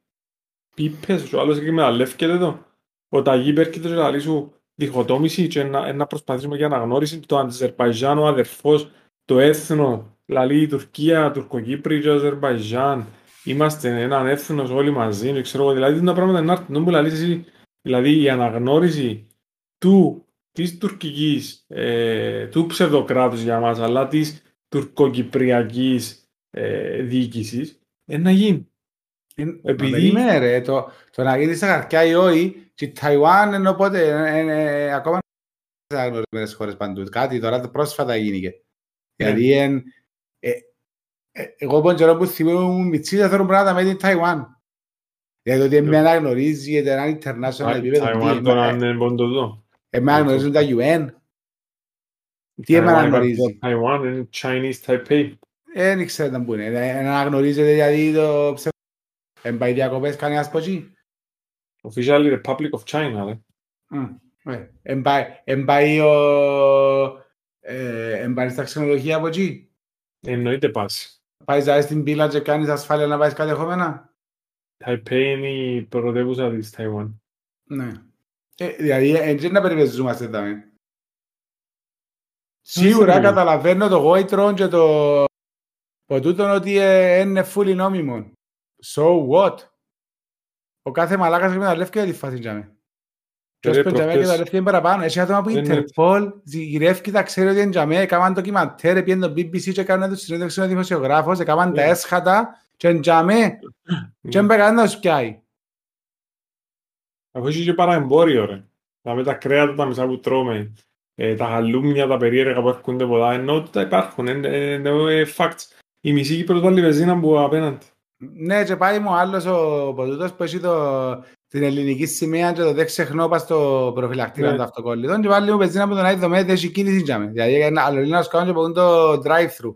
S2: πίπες και ο άλλος εκμεταλλεύκεται το. Ο Ταγί έρχεται και λέει σου διχοτόμηση και να, να προσπαθήσουμε για αναγνώριση το Αζερβαϊτζάν, ο αδερφός, το έθνο, δηλαδή η Τουρκία, Τουρκοκύπρη και ο Αζερβαϊτζάν. Είμαστε έναν έθνος όλοι μαζί, και ξέρω εγώ, δηλαδή τα πράγματα είναι άρθρο που λαλείς εσύ, δηλαδή η αναγνώριση του, της τουρκικής, ε, του ψευδοκράτους για μας, αλλά της τουρκοκυπριακής ε, διοίκησης, ε, να γίνει.
S3: Επειδή...
S2: Επειδή-
S3: Περίμενε ρε, το, το να γίνει στα χαρτιά ή όχι, και η Ταϊουάν ενώ πότε, ε, ε, ε, ακόμα δεν είναι αναγνωρισμένες χώρες παντού. Κάτι τώρα το πρόσφατα γίνηκε.
S2: Ναι.
S3: Δηλαδή, εν, ε, ε, εγώ από τον καιρό που θυμούμαι μητσί δεν θέλω πράγματα με την Ταϊουάν. Δηλαδή ότι με αναγνωρίζει για ένα international επίπεδο. τι,
S2: Ταϊουάν τώρα
S3: ε,
S2: είναι ποντοδό.
S3: ε, με αναγνωρίζουν τα UN. Τι με αναγνωρίζει.
S2: Ταϊουάν είναι Chinese Taipei.
S3: Ε, Δεν ξέρω να που είναι. Ε, Αναγνωρίζεται δηλαδή το ψευδό. Εν πάει διακοπές κανένας από εκεί.
S2: Officially Republic of China, ρε.
S3: Μμ, ε, Εν πάει- εν πάει ο... ε, Εν πάει στα ξενοδοχεία από εκεί.
S2: Εννοείται πάση.
S3: Πάει ζάει στην πύλα και κάνεις ασφάλεια να πάει κατεχόμενα.
S2: Taipei είναι η πρωτεύουσα της Ταϊουάν.
S3: Ναι. Ε, δηλαδή, έτσι να περιπεζούμαστε εδώ. Σίγουρα
S2: σίγουρα.
S3: καταλαβαίνω το γόητρο και το που τούτον ότι ε, είναι fully νόμιμο. So what? Ο κάθε μαλάκας εκμεταλλεύεται τη φάση τζάμε. Και
S2: Ε,
S3: ως πεντζαμέ
S2: προχτές-
S3: εκμεταλλεύεται παραπάνω. Έχει άτομα που η
S2: Είναι-
S3: Interpol γυρεύει τα ξέρει ότι είναι τζάμε, έκαναν ντοκιμαντέρ, πήγαινε το BBC και έκαναν το συνέντευξη ο δημοσιογράφος, έκαναν τα
S2: Ναι.
S3: έσχατα και είναι τζάμε και δεν πάει κανένα να τους πιάει.
S2: Αφού έχει και παραεμπόριο, ρε. Δηλαδή τα κρέατα, τα μισά που τρώμε, ε, τα χαλούμια, τα περίεργα που έρχονται πολλά, ενώ ότι τα υπάρχουν, είναι είναι, ε, facts. Η μισή Κύπρος βάλει βεζίνα που απέναντι.
S3: Ναι, και πάει μου άλλος ο ποτούτος που έχει το, την ελληνική σημαία και το δεν ξεχνώ πας στο προφυλακτήρα
S2: Ναι.
S3: του αυτοκόλλητων και πάλι μου πεζίνα από τον Άιδο με δεν έχει κίνηση τζάμε. Δηλαδή ένα άλλο να σου κάνουν και ποτούν το drive-thru.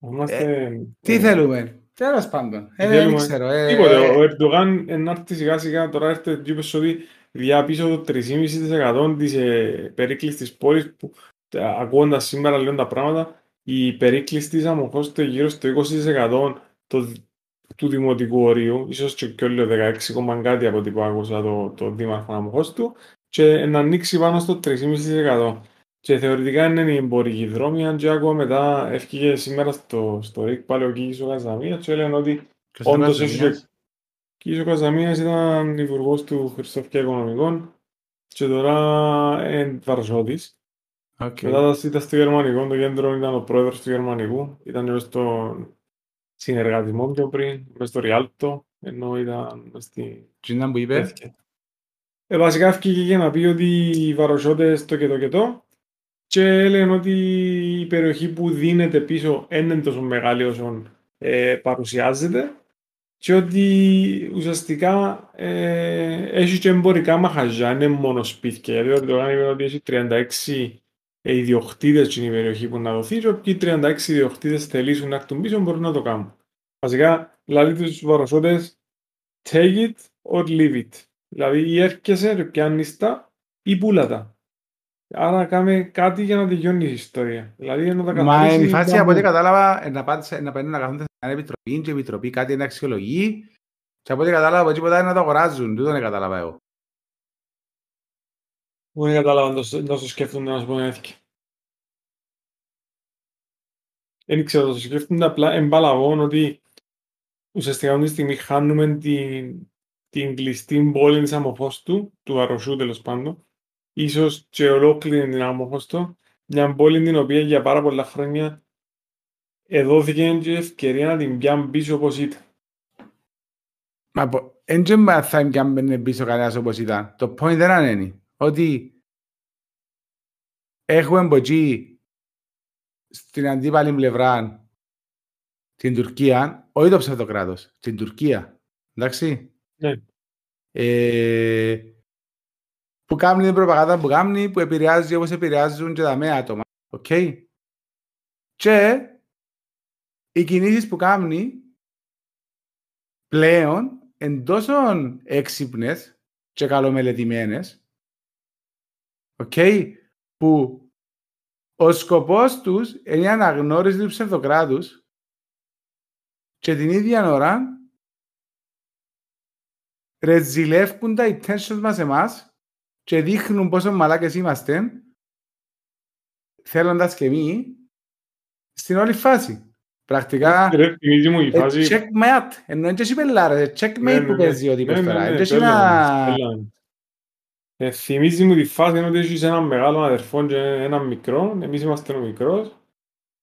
S2: Είμαστε...
S3: Τι
S2: ε,
S3: θέλουμε; Τέλος πάντων. Ε,
S2: θέλουμε.
S3: Δεν ξέρω. ε,
S2: Τίποτε.
S3: ε,
S2: Ο Ερντογάν να έρθει σιγά σιγά τώρα έρθει και είπες ότι διά πίσω το 3,5% της ε, περίκλεισης της πόλης που ε, ακούγοντας σήμερα λέω τα πράγματα η περίκλειση της αμοχώστε γύρω στο 20% το, του δημοτικού ορίου ίσως και πιο λίγο 16 κόμμα κάτι από ό,τι που άκουσα το, το δήμαρχο Αμμοχώστου και να ανοίξει πάνω στο 3,5% και θεωρητικά είναι η εμπορική δρόμη αν και άκουα μετά έφυγε σήμερα στο, στο ΡΙΚ πάλι ο Κίκης ο Καζαμίας και έλεγαν ότι
S3: ποιος είναι ο
S2: Όντως έχει
S3: Καζαμίας;
S2: και ο Καζαμίας ήταν υπουργός του Χριστόφια Οικονομικών. Και τώρα είναι Βαρωσιώτης.
S3: Οκ.
S2: Μετά ήταν στο Γερμανικό, το κέντρο ήταν ο πρόεδρος του Γερμανικού, ήταν μες στο συνεργατισμό πιο πριν, μες στο Ριάλτο, ενώ ήταν μες στη
S3: Τι ήταν που είπε;
S2: τέτοια. Ε, βασικά έφυγε για να πει ότι οι βαροσότες το και το και το και λένε ότι η περιοχή που δίνεται πίσω δεν είναι τόσο μεγάλη όσο ε, παρουσιάζεται και ότι ουσιαστικά ε, έχει και εμπορικά μαχαζιά, είναι μόνο σπίτια. Γιατί ο Ερντογάν είπε ότι έχει 36 ε, ιδιοκτήτες στην περιοχή που να δοθεί και όποιοι 36 ιδιοκτήτες θελήσουν να έρθουν πίσω μπορούν να το κάνουν. Βασικά, δηλαδή τους βαροσότες take it or leave it. Δηλαδή ή έρχεσαι και πιάνεις τα ή πουλά τα. Άρα κάμε κάτι για να τελειώνει η ιστορία. Δηλαδή να τα
S3: Μα
S2: καθαρίσει
S3: είναι η φάση
S2: μπαμπού.
S3: από ό,τι κατάλαβα ε, να πάνε να πάνε να καθόνται σε μια επιτροπή και η επιτροπή κάτι να αξιολογεί και από ό,τι κατάλαβα από τίποτα είναι να το αγοράζουν. Τούτο δεν κατάλαβα εγώ.
S2: Δεν κατάλαβα τόσο, τόσο σκέφτονται να σου πω την αλήθεια. Δεν ξέρω τόσο σκέφτονται, απλά εμπαλαγών ότι ουσιαστικά αυτή τη στιγμή χάνουμε την, την κλειστή πόλη της αμοχώς του, του αρρωσού τέλος πάντων, ίσως και ολόκληρη την αμοχώς του, μια πόλη την οποία για πάρα πολλά χρόνια εδόθηκε και ευκαιρία να την πιάνουν πίσω όπως ήταν.
S3: Μα δεν θα πιάνουν πίσω κανένας όπως ήταν. Το point δεν είναι ότι έχουμε από εκεί στην αντίπαλη πλευρά την Τουρκία, όχι το ψευδοκράτος, την Τουρκία. Εντάξει.
S2: Ναι.
S3: Ε, που κάνει την προπαγάνδα που κάνει, που επηρεάζει όπως επηρεάζουν και τα media. OK. Okay. Και οι κινήσεις που κάνει πλέον εν τόσο έξυπνες και καλομελετημένες okay, που ο σκοπός τους είναι η αναγνώριση του ψευδοκράτους και την ίδια ώρα ρεζιλεύκουν τα intentions μας εμάς και δείχνουν πόσο μαλάκες είμαστε θέλοντας και εμείς στην όλη φάση. Πρακτικά,
S2: Θυμίζει μου η
S3: ε,
S2: φάση...
S3: checkmate, ενώ είναι και εσύ πελάρες, checkmate
S2: Ναι,
S3: που
S2: ναι,
S3: παίζει ο
S2: ναι,
S3: τύπος
S2: ναι,
S3: τώρα.
S2: Ε, θυμίζει μου τη φάση ότι έχεις έναν μεγάλο αδερφό και έναν μικρό, εμείς είμαστε ο μικρός,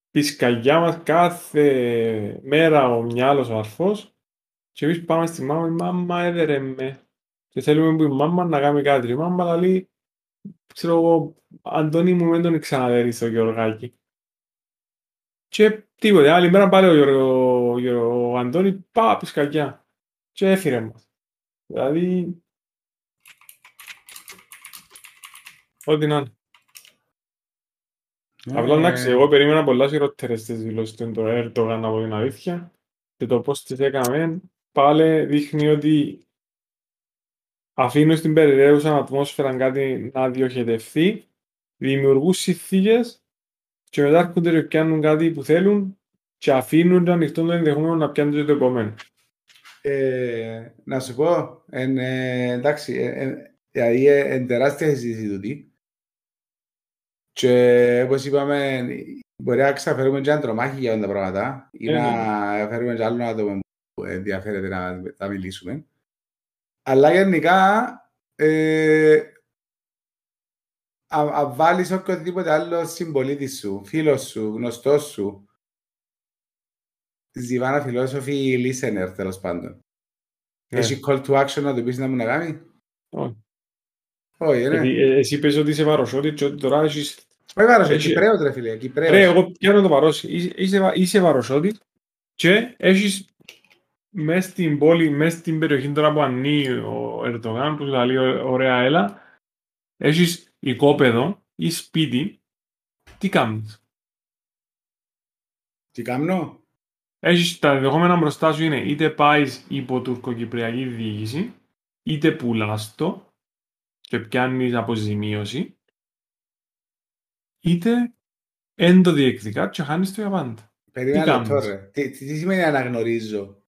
S2: της σκαγιά μας κάθε μέρα ο μυάλος ο αρφός και εμείς πάμε στη μάμα, η μάμα έδερε με και θέλουμε που η μάμα να κάνει κάτι. Η μάμα λέει, ξέρω εγώ, Αντώνη μου δεν τον ξαναδέρεις το Γεωργάκη. Και τίποτε, άλλη μέρα πάλι ο, Γιώργο, ο, Γιώργο- ο Αντώνη πάει από σκαγιά και έφυρε μας. Δηλαδή, ό,τι να είναι. Απλά
S3: Ε,
S2: εντάξει, εγώ περίμενα πολλά χειρότερες τις δηλώσεις του το Erdogan από την αλήθεια και το πώς τις έκαμε πάλι δείχνει ότι αφήνουν στην περιραίουσα ατμόσφαιρα κάτι να διοχετευθεί, δημιουργούν συνθήκες και μετά έρχονται και πιάνουν κάτι που θέλουν και αφήνουν το ανοιχτό το ενδεχόμενο να πιάνουν και το επόμενο.
S3: Ε, να σου πω, εν, ε, εντάξει, ε, ε, δηλαδή ε, εν τεράστια συζήτηση τούτη. Και όπως είπαμε, μπορεί να ξαφέρουμε και ένα τρομάχι για αυτά τα πράγματα ή
S2: Ε,
S3: να φέρουμε και άλλο άτομο που ενδιαφέρεται να, να μιλήσουμε. Αλλά γενικά, ε, αν βάλεις οποιοδήποτε άλλο συμπολίτη σου, φίλος σου, γνωστός σου, Ζιβάνα φιλόσοφοι listener τέλος πάντων.
S2: Ναι.
S3: Έχει call to action να του πεις να μου να κάνει;
S2: Όχι.
S3: Όχι, ναι.
S2: Γιατί, ε, εσύ πες ότι είσαι βαροσότη και ότι τώρα έχεις...
S3: Όχι βάρος,
S2: έχει-
S3: Κυπρέος ρε φίλε, Κυπρέος.
S2: Ρε, εγώ πιάνω το βαρόσι. Είσαι, είσαι, βα- είσαι βαροσότη και έχεις μες στην πόλη, μες στην περιοχή τώρα που ανοίγει ο Ερντογάν που σου λέει «Ω- ωραία έλα, έχεις οικόπεδο ή σπίτι, τι κάνεις;
S3: Τι κάνω;
S2: Έχεις τα δεδομένα μπροστά σου είναι είτε πάεις υπό τουρκοκυπριακή διοίκηση, είτε πουλάς το και πιάνεις αποζημίωση, είτε εν το διεκδικά και χάνεις το για πάντα.
S3: Περίμενα
S2: Τι
S3: λεπτό
S2: κάνεις;
S3: ρε. Τι, τι, τι σημαίνει αναγνωρίζω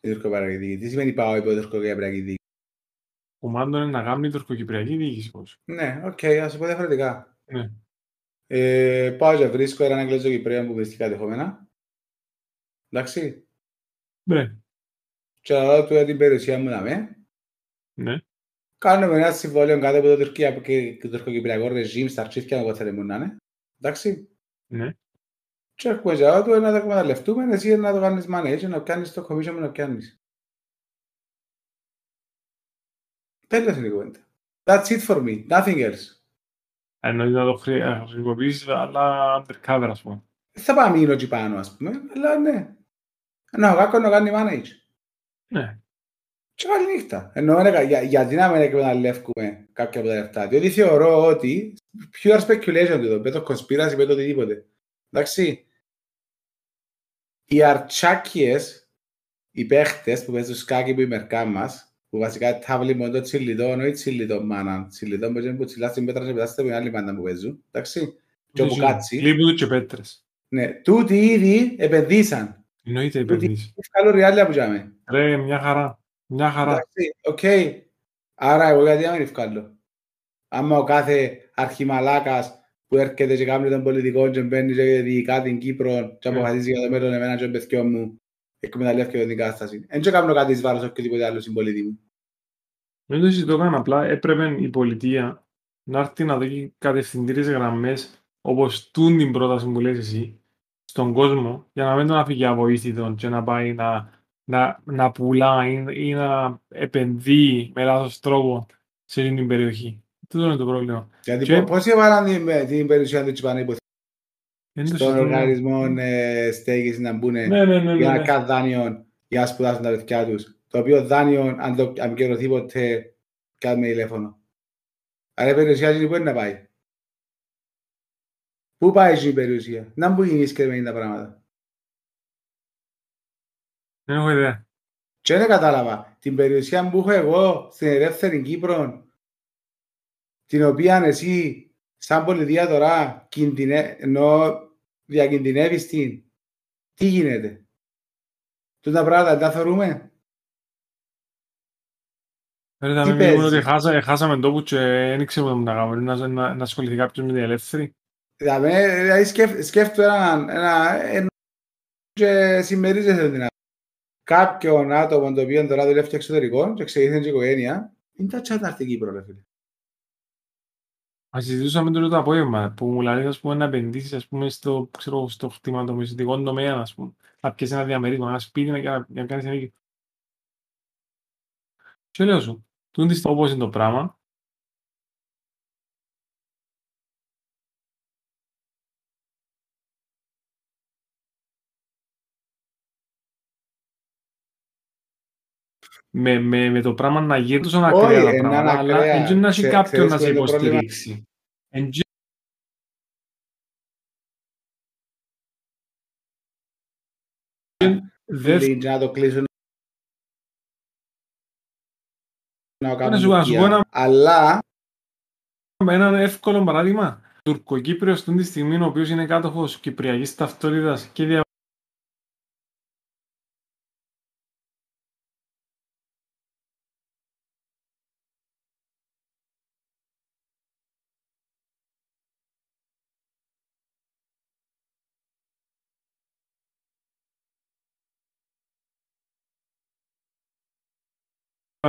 S3: την τουρκοκυπριακή δίκη. Τι σημαίνει πάω υπό τουρκοκυπριακή δίκη.
S2: Ο Μάντον είναι να κάνει η τουρκοκυπριακή διοίκηση. πώς.
S3: Ναι, οκ, ας το πω διαφορετικά.
S2: Ναι.
S3: Ε, πάω και βρίσκω έναν Αγγλέζο Κυπρέο που βρίσκει κατεχόμενα. Εντάξει.
S2: Ναι.
S3: Και να δω του για την περιουσία μου να με.
S2: Ναι.
S3: Κάνουμε ένα συμβόλαιο κάτω από το Τουρκία και το τουρκοκυπριακό ρεζίμ στα αρχίδια όποτε θέλουμε να είναι. Εντάξει.
S2: Ναι.
S3: Και έχουμε για του να το εκμεταλλευτούμε, εσύ να το κάνεις manage, να πιάνεις το commission μου να πιάνεις. Τέλος είναι η κουβέντα. That's it for me. Nothing else.
S2: Εννοεί να το χρη- ε, χρησιμοποιήσεις, αλλά undercover, ας πούμε.
S3: Δεν θα πάμε μείνω εκεί πάνω, ας πούμε, αλλά ναι. Να ο Κάκο να κάνει manage.
S2: Ναι.
S3: Και καλή νύχτα. Εννοώ, ναι, για, γιατί να μην εκμεταλλεύουμε κάποια από τα λεφτά. Διότι θεωρώ ότι pure speculation εδώ, με το conspiracy, με το οτιδήποτε. Εντάξει. Οι αρτσάκιες, οι παίχτες που παίζουν σκάκι που η μερικά μας, που βασικά τάβλει μόνο το τσιλιτό, όχι τσιλιτό μάνα. Τσιλιτό που είναι που τσιλάς την πέτρα και πετάς την άλλη μάνα που παίζουν. Εντάξει. Και όπου κάτσει.
S2: Λείπουν και πέτρες.
S3: Ναι, τούτοι ήδη επενδύσαν.
S2: Εννοείται
S3: Τούτοι
S2: επενδύσεις.
S3: Καλό ριάλια που τζάμε.
S2: Ρε, μια χαρά. Μια χαρά.
S3: Εντάξει, οκ. Άρα εγώ γιατί να μην εβκάλλω. Άμα ο κάθε αρχιμαλάκας που έρχεται και κάνει τον πολιτικό και μπαίνει και διοικά την Κύπρο και
S2: Ναι.
S3: αποφασίζει για το μέλλον εμένα και τον παιδιό μου εκμεταλλεύεται την κατάσταση. Δεν και κάνω κάτι εις βάρος οποιοδήποτε άλλο συμπολίτη μου.
S2: Δεν το συζητώ καν, απλά έπρεπε η πολιτεία να έρθει να δει κατευθυντήριες γραμμές όπως τούν την πρόταση που λες εσύ στον κόσμο για να μην τον αφήγει αβοήθητον και να πάει να, να, να πουλά ή, ή να επενδύει με λάθος τρόπο σε αυτή την περιοχή. Αυτό είναι το πρόβλημα.
S3: Γιατί
S2: Και-
S3: πο- πώς έβαλαν την, την περιουσία του Τσιπανέ υποθέτει
S2: Δεν το
S3: στον
S2: συζητούμε.
S3: οργανισμό ε, στέγης να μπουν
S2: Ναι, ναι, ναι, ναι,
S3: για να
S2: ναι.
S3: κάνουν δάνειο για να σπουδάσουν τα παιδιά τους. Το οποίο δάνειο, αν το αμυκαιρωθεί ποτέ, κάνουμε τηλέφωνο. Άρα η περιουσία αυτή που είναι να πάει. Πού πάει η περιουσία; Να μου γίνει σκεμμένη τα πράγματα.
S2: Δεν έχω ιδέα.
S3: Και δεν κατάλαβα. Την περιουσία που έχω εγώ στην ελεύθερη Κύπρο, την οποία εσύ σαν πολιτεία τώρα κινδυνε... ενώ διακινδυνεύεις την, τι γίνεται. Τούτα πράγματα δεν τα θεωρούμε.
S2: Ρε, θα
S3: Τι
S2: μην μιλούμε
S3: παίζει?
S2: ότι χάσα, χάσαμε τόπο και δεν ήξερε που να κάνουμε. Να, να, να ασχοληθεί κάποιος με την ελεύθερη.
S3: Δηλαδή, δηλαδή σκέφ, σκέφτομαι έναν, ένα, ένα, και συμμερίζεσαι την άλλη. Κάποιον άτομο το οποίο τώρα δουλεύει και εξωτερικό και ξεκίνησε την οικογένεια, είναι τα τσάτα στην Κύπρο, ρε φίλε.
S2: Ας συζητούσαμε τώρα το απόγευμα που μου λέει ας πούμε, να επενδύσεις ας πούμε, στο, ξέρω, στο χρηματομεσητικό τομέα ας πούμε. Να πιέσεις ένα διαμερίσμα, ένα σπίτι να, να, να κάνεις ένα Και λέω σου, τούτη στη- όπως είναι το πράγμα, με, με, με το πράγμα να γίνει τόσο
S3: Όχι,
S2: ακραία τα
S3: είναι
S2: πράγματα, αλλά
S3: ακραία.
S2: έτσι να έχει
S3: Ξέ-
S2: κάποιον
S3: ξέρεις
S2: να σε
S3: ποιο είναι το πρόβλημα;
S2: υποστηρίξει. Εν τζ- δεν
S3: Φίλοι, και να το κλείσουν. Να το
S2: Να σου-
S3: κάνουν
S2: να σου πω
S3: οικία.
S2: ένα-
S3: Αλλά,
S2: με έναν εύκολο παράδειγμα. Τουρκοκύπριος αυτή τη στιγμή, ο οποίος είναι κάτοχος κυπριακής ταυτότητας και δια...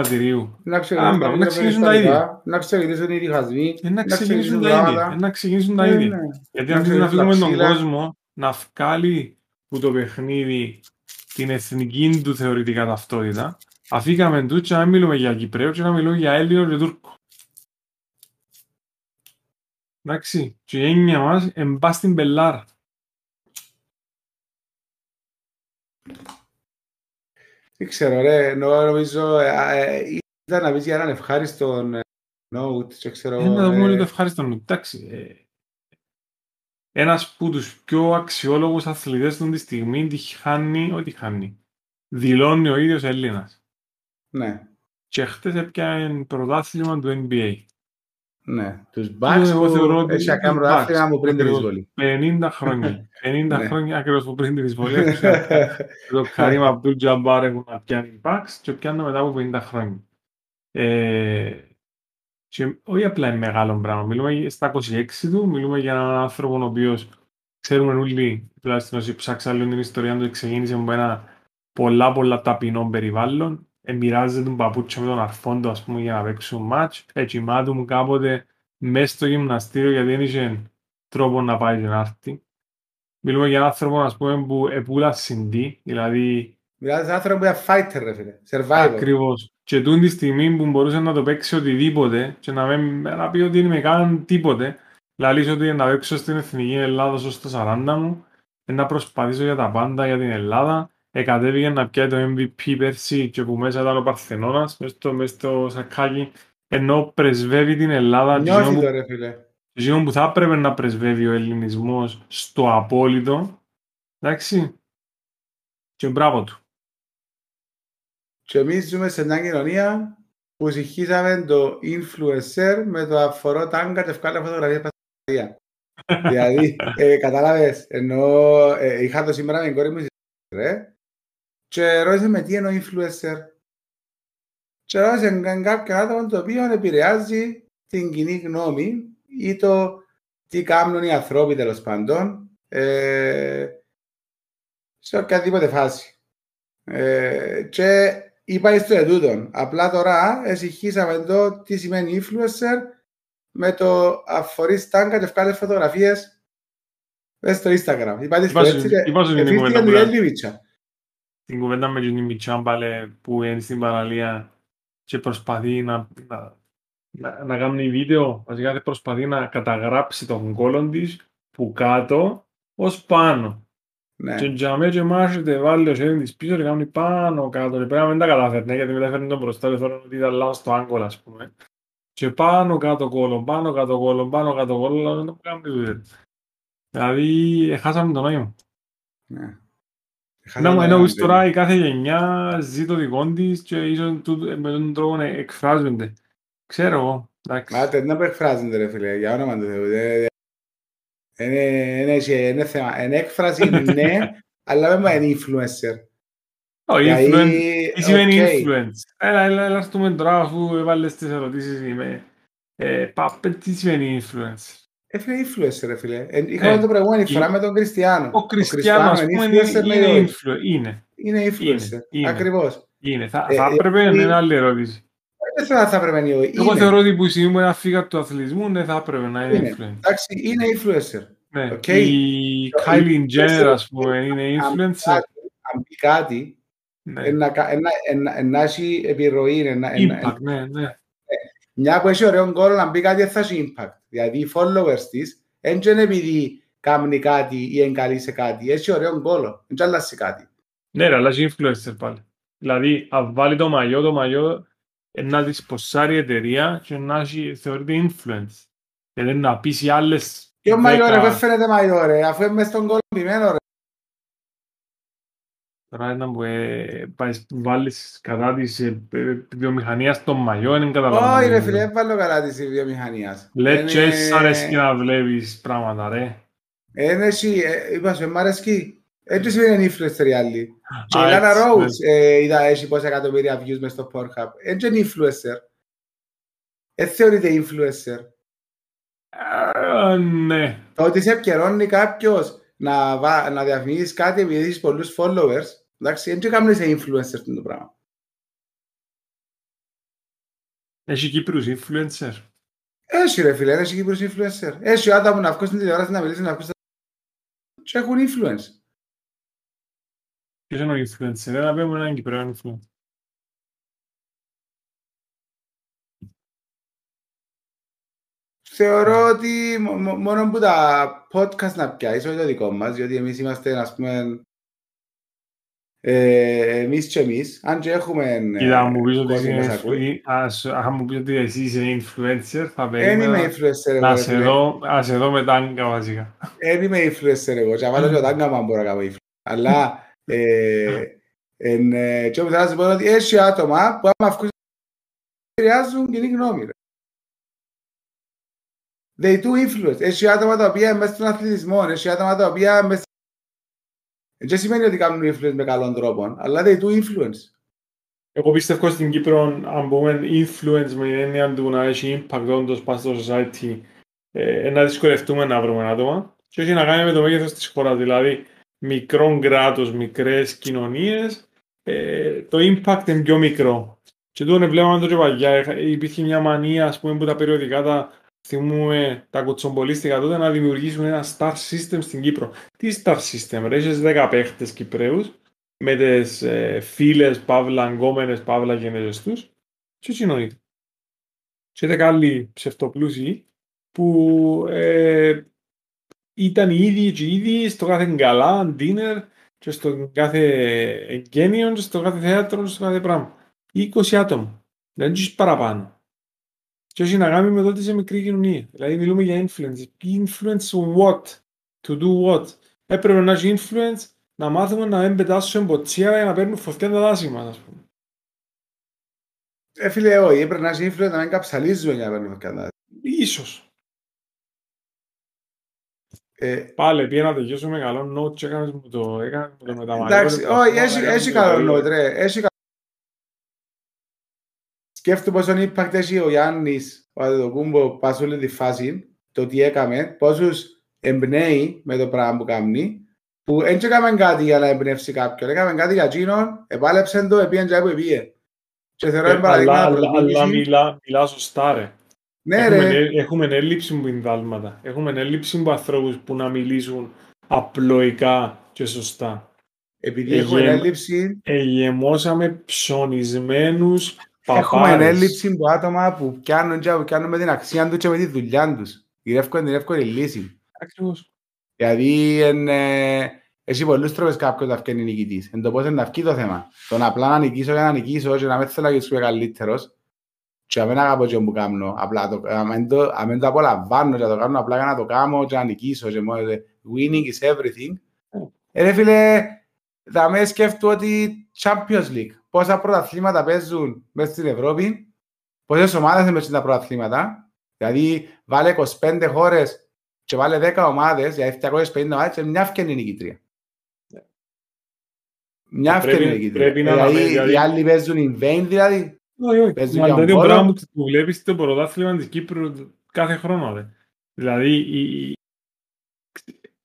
S2: Πατηρίου.
S3: να
S2: Α,
S3: ξεκινήσουν
S2: μπράβο,
S3: τα
S2: να
S3: ίδια
S2: ξεκινήσουν τα
S3: περιστατικά,
S2: ίδια.
S3: να ξεκινήσουν οι διχασμοί,
S2: Ε, να ξεκινήσουν
S3: ξεκινήσουν
S2: τα ίδια.
S3: πράγματα.
S2: Ε, να ξεκινήσουν τα
S3: Ναι,
S2: ίδια.
S3: ναι.
S2: Γιατί
S3: Να
S2: αν θέλει να
S3: ξεκινήσουν τα
S2: αφήνουμε τον
S3: ξύλα.
S2: κόσμο να βγάλει που το παιχνίδι την εθνική του θεωρητικά ταυτότητα, αφήκαμε του και να μην μιλούμε για Κυπρέο και να μιλούμε για Έλληνο και Τούρκο. Εντάξει, και η έννοια μας εμπά στην πελάρα.
S3: Δεν ξέρω, ρε, νο- νομίζω ε, ε, ήταν να πεις για έναν ευχάριστον ε, note, και ξέρω,
S2: Είναι να δούμε όλοι
S3: ε,
S2: το ευχάριστο νου. Εντάξει, ε, ένας από τους πιο αξιόλογους αθλητές του τη στιγμή τη χάνει, ό,τι χάνει. Δηλώνει ο ίδιος Έλληνας.
S3: ναι,
S2: Και χτες έπιανε πρωτάθλημα του NBA.
S3: Ναι, τους Bucks
S2: Εγώ θεωρώ
S3: που
S2: ότι
S3: έτσι να
S2: τους
S3: κάνουν
S2: Bucks,
S3: πρωτάθλημα από πριν την
S2: ακριβώς.
S3: εισβολή.
S2: 50 χρόνια. 50
S3: Ναι.
S2: χρόνια ακριβώς που πριν την εισβολή. Το Καρύμ Αμπτούλ Τζαμπάρ έχουν να πιάνει οι Bucks και πιάνουν μετά από 50 χρόνια. Ε, και όχι απλά είναι μεγάλο πράγμα. Μιλούμε για- στα 26 του, μιλούμε για έναν άνθρωπο ο οποίος ξέρουμε όλοι, τουλάχιστον όσοι ψάξαν λίγο την ιστορία του, ξεκίνησε από ένα πολλά πολλά ταπεινό περιβάλλον. Ε, μοιράζεται τον παπούτσια με τον αρφόν του, ας πούμε, για να παίξουν μάτς. Έτσι, μάτου μου κάποτε μέσα στο γυμναστήριο γιατί δεν είχε τρόπο να πάει και να έρθει. Μιλούμε για έναν άνθρωπο, ας πούμε, που επούλα συντή, δηλαδή
S3: Μιλάτε σε άνθρωπο που είναι fighter, ρε φίλε, survivor.
S2: Ακριβώς. Και τούν τη στιγμή που μπορούσε να το παίξει οτιδήποτε και να, μην, να πει ότι δεν είμαι καν τίποτε, λαλείς ότι να παίξω στην Εθνική Ελλάδα ως το 40 μου, ε, να προσπαθήσω για τα πάντα για την Ελλάδα, εκατέβηκε να πιάει το MVP πέρσι και που μέσα ήταν ο Παρθενώνας, μες στο, μες στο σακάκι, ενώ πρεσβεύει την Ελλάδα και
S3: Νιώθει
S2: εκείνο
S3: το,
S2: που,
S3: ρε φίλε.
S2: εκείνο που θα έπρεπε να πρεσβεύει ο ελληνισμός στο απόλυτο, εντάξει, και μπράβο του.
S3: Και εμείς ζούμε σε μια κοινωνία που συγχύσαμε το influencer με το αφορό τάγκα και ευκάλα φωτογραφία παστασία. δηλαδή, ε, κατάλαβες, ενώ ε, είχα το σήμερα με την κόρη μου στη ρε, και ρώτησε με τι εννοεί influencer. Και ρώτησε κα- κάποιον άτομο το οποίο επηρεάζει την κοινή γνώμη ή το τι κάνουν οι άνθρωποι τέλος πάντων ε, σε οποιαδήποτε φάση. Ε, και είπα στο ετούτον. Απλά τώρα εσυχήσαμε εδώ τι σημαίνει influencer με το αφορείς τάγκα και βγάλε φωτογραφίες μες στο Instagram. Είπα στο έτσι και ευθύστηκαν του Γέλη Μίτσα.
S2: Την κουβέντα με την Μιτσάν πάλι που είναι στην παραλία και προσπαθεί να, να, να, να κάνει βίντεο, βασικά προσπαθεί να καταγράψει τον κόλλον της που κάτω ως πάνω.
S3: Ναι.
S2: Και για μένα και μάχεται βάλει ο χέρι της πίσω και κάνει πάνω κάτω και πρέπει να μην τα καταφέρνει γιατί μετά φέρνει τον μπροστά και θέλω ότι ήταν λάθος στο άγκολ ας πούμε. Και πάνω κάτω κόλλον, πάνω κάτω κόλλον, πάνω κάτω κόλλον, αλλά δεν το κάνει ούτε. Δηλαδή, χάσαμε το νόημα.
S3: Ναι.
S2: Να μου εννοείς τώρα η κάθε γενιά ζει το δικό της και ίσως τούτο- με τον τρόπο να εκφράζονται. Ξέρω εγώ, εντάξει.
S3: Άτε, να που εκφράζονται ρε φίλε, για όνομα του Θεού. Ε, ε, Είναι, είναι, είναι θέμα. Είναι έκφραση, ναι, αλλά δεν είναι influencer.
S2: Ο
S3: Δηλαδή,
S2: influence, τι σημαίνει
S3: ok.
S2: influence; Έλα, έλα, έλα, έρθουμε τώρα αφού έβαλες τις ερωτήσεις είμαι. Ε, πάπε, τι σημαίνει influence;
S3: Ε, φίλε, influencer, ρε φίλε. Ε, Είχαμε
S2: Ε,
S3: το προηγούμενη φορά
S2: η-
S3: με τον Κριστιανό.
S2: Ο Κριστιανός, ας πούμε, είναι,
S3: influencer, ναι,
S2: είναι
S3: όχι.
S2: influ- Είναι,
S3: Είναι influencer.
S2: είναι.
S3: Ακριβώς.
S2: είναι. Θα,
S3: Ε,
S2: θα
S3: ε,
S2: έπρεπε,
S3: είναι-
S2: είναι άλλη ερώτηση.
S3: Δεν θέλω να θα έπρεπε να είναι.
S2: Εγώ
S3: Είναι.
S2: θεωρώ ότι που η στιγμή που να φύγα από το αθλητισμό, δεν θα έπρεπε να είναι
S3: Είναι.
S2: influence.
S3: Εντάξει, είναι influencer.
S2: Ναι.
S3: Οκ.
S2: Η
S3: Το
S2: Kylie Jenner,
S3: influencer-
S2: ας πούμε, είναι
S3: Αν
S2: influencer.
S3: κάτι- Αν πει κάτι,
S2: Ναι.
S3: ε, να κα- ε, να- ε, να- ε, να έχει επιρροή. ε, να- ε, να-
S2: Impact, ναι, ναι.
S3: Μια που έχει ωραίο κόλλο να μπει κάτι θα έχει impact. Δηλαδή οι followers της δεν είναι επειδή κάνει κάτι ή είναι καλή σε κάτι. Έχει ωραίο κόλλο. Δεν αλλάζει κάτι.
S2: Ναι, ρε, αλλά έχει influencer πάλι. Δηλαδή, αν βάλει το μαγιό, το μαγιό ε, να της ποσάρει η εταιρεία και να έχει, θεωρείται influence. Δηλαδή να πείσει άλλες
S3: Και ο μαγιό ρε,
S2: δέκα-
S3: δεν φαίνεται μαγιό ρε, αφού είναι μες στον κόλλο πειμένο ρε.
S2: Τώρα να μου ε, πάεις, βάλεις κατά της ε, ε, βιομηχανίας των μαγιό, δεν
S3: Όχι
S2: καταλαβαίνω.
S3: ρε φίλε, δεν βάλω καλά της βιομηχανίας.
S2: Λέει
S3: Είναι-
S2: και εσείς αρέσκει να βλέπεις πράγματα, ρε.
S3: Είναι εσύ, ε, είπα σου, μ' αρέσκει. Έτσι σημαίνει influencer οι άλλοι. Και η
S2: Α,
S3: Λάνα
S2: έτσι,
S3: Ρόουτς ε, είδα έχει πόσα εκατομμύρια views μες στο Pornhub. Έτσι είναι influencer. Δεν θεωρείται influencer.
S2: Ε, Ναι.
S3: Το ότι σε επικαιρώνει κάποιος να, βα... να διαφημίσεις κάτι επειδή έχεις πολλούς followers, εντάξει, δεν κάνει σε influencer αυτό το πράγμα.
S2: Έχει Κύπρους influencer.
S3: Έχει ρε φίλε, έχει Κύπρος influencer. Έχει άτομα που να βγουν στην τηλεόραση να μιλήσει, να βγουν στα... και έχουν influence.
S2: Ποιος είναι ο influencer, ένα πούμε έναν Κυπρέο influencer.
S3: Θεωρώ ότι μο- μο- μόνο που τα podcast να πιάσεις, όχι το δικό μας, διότι εμείς είμαστε, ας πούμε, ε, εμείς και εμείς, αν και έχουμε ε,
S2: Κοίτα, αν μου πεις ότι
S3: κόσμο
S2: είσαι
S3: μας ακούει.
S2: influ- ας- αν μου πεις ότι εσύ είσαι influencer, θα
S3: Δεν είμαι
S2: περίμενα
S3: influencer εγώ,
S2: να
S3: ρε
S2: σε
S3: φίλε.
S2: δω, να σε δω με τάγκα βασικά.
S3: Δεν είμαι influencer εγώ, και βάλω και ο τάγκα μου αν μπορώ να κάνω influencer. Αλλά, ε, εν, ε, και όπου θέλω να σου πω είναι ότι έχει άτομα που άμα βγουν επηρεάζουν κοινή γνώμη. Ρε. They do influence. Έχει άτομα τα οποία είναι μέσα στον αθλητισμό, έχει άτομα τα οποία είναι μέσα δεν σημαίνει ότι κάνουν influence με καλών τρόπων, αλλά they do influence.
S2: Εγώ πιστεύω στην Κύπρο, αν πούμε influence με την έννοια του να έχει impact όντως πάνω στο society, ε, να δυσκολευτούμε να βρούμε άτομα και έχει να κάνει με το μέγεθος της χώρας, δηλαδή μικρό κράτος, μικρές κοινωνίες, ε, το impact είναι πιο μικρό. Και τούτο βλέπαμε το και παλιά, Είχα- υπήρχε μια μανία, ας πούμε, που τα περιοδικά τα θυμούμε τα κουτσομπολίστικα τότε να δημιουργήσουν ένα star system στην Κύπρο. Τι star system, ρε, έχεις 10 παίχτες Κυπρέους με τις ε, φίλες, παύλα, αγκόμενες, παύλα γενέζες τους και έτσι εννοείται. Και είδα άλλοι ψευτοπλούσιοι που ε, ήταν οι ίδιοι και οι ίδιοι στο κάθε γκαλά, dinner και στο κάθε εγγένειο και στο κάθε θέατρο και στο κάθε πράγμα. 20 άτομα. Δεν έχεις παραπάνω. Και έχει να κάνει με το ότι είσαι μικρή κοινωνία. Δηλαδή μιλούμε για influence. Influence what? To do what? Έπρεπε να έχει influence να μάθουμε να μην πετάσουμε μποτσία για να παίρνουν φωτιά τα δάση μας, ας πούμε.
S3: Ε, φίλε, όχι, έπρεπε να έχει influence να μην καψαλίζουμε για να παίρνουμε κατά.
S2: Ίσως.
S3: Ε,
S2: Πάλι πήγα να τελειώσουμε καλό note και έκανες μου το, έκανες μου το μεταμαγείο.
S3: εντάξει, όχι, έχει, έχει καλό νόητ, ρε. Έχει καλό σκέφτομαι πόσο impact έχει ο Γιάννης, ο Αντετοκούμπο, πασούλη τη φάση, το τι έκαμε, πόσους εμπνέει με το πράγμα που κάνει, που δεν έκαμε κάτι για να εμπνεύσει κάποιον, έκαμε κάτι για εκείνον, επάλεψε το, επίεν και που επίε. Και θεωρώ
S2: Ε,
S3: είναι παραδείγμα
S2: αλλά, αλλά, αλλά
S3: προτίμηση.
S2: μιλά, μιλά σωστά ρε.
S3: Ναι
S2: έχουμε,
S3: ρε,
S2: ε- έχουμε έλλειψη που είναι δάλματα. Έχουμε έλλειψη που ανθρώπους που να μιλήσουν απλοϊκά και σωστά.
S3: επειδή
S2: ε,
S3: έχουμε
S2: γε-
S3: έλλειψη,
S2: Εγεμώσαμε ψωνισμένους
S3: έχουμε
S2: παπάρες.
S3: έλλειψη από άτομα που πιάνουν και που πιάνουν με την αξία τους και με τη δουλειά τους. Γυρεύκουν την εύκολη λύση.
S2: Ακριβώς.
S3: Δηλαδή, εν, ε, έχει πολλούς τρόπους κάποιος να βγαίνει νικητής. Εν το πώς είναι να βγει το θέμα. Το να απλά να νικήσω για να νικήσω και να μην θέλω να γίνω καλύτερος και να μην αγαπώ και που κάνω. Απλά το, να μην το, να μην το απολαμβάνω και να το κάνω απλά για να το κάνω και να νικήσω. Και μόνο, ε, winning is everything. Ε, ρε φίλε, θα με σκέφτω ότι Champions League, πόσα πρωταθλήματα παίζουν μέσα στην Ευρώπη, πόσες ομάδες είναι μέσα στα πρωταθλήματα, δηλαδή βάλε 25 χώρες και βάλε 10 ομάδες, δηλαδή 750 ομάδες και μια φτιάχνει νικητρία. Μια
S2: Ε, πρέπει-
S3: φτιάχνει νικητρία.
S2: πρέπει να
S3: δηλαδή,
S2: αναμένει, δηλαδή-
S3: οι άλλοι παίζουν in vain, δηλαδή.
S2: Όχι, όχι.
S3: Παίζει
S2: Μα
S3: για
S2: το ίδιο
S3: μπόλο.
S2: πράγμα που- που βλέπεις στο πρωτάθλημα της Κύπρου κάθε χρόνο. Δε. Δηλαδή, η...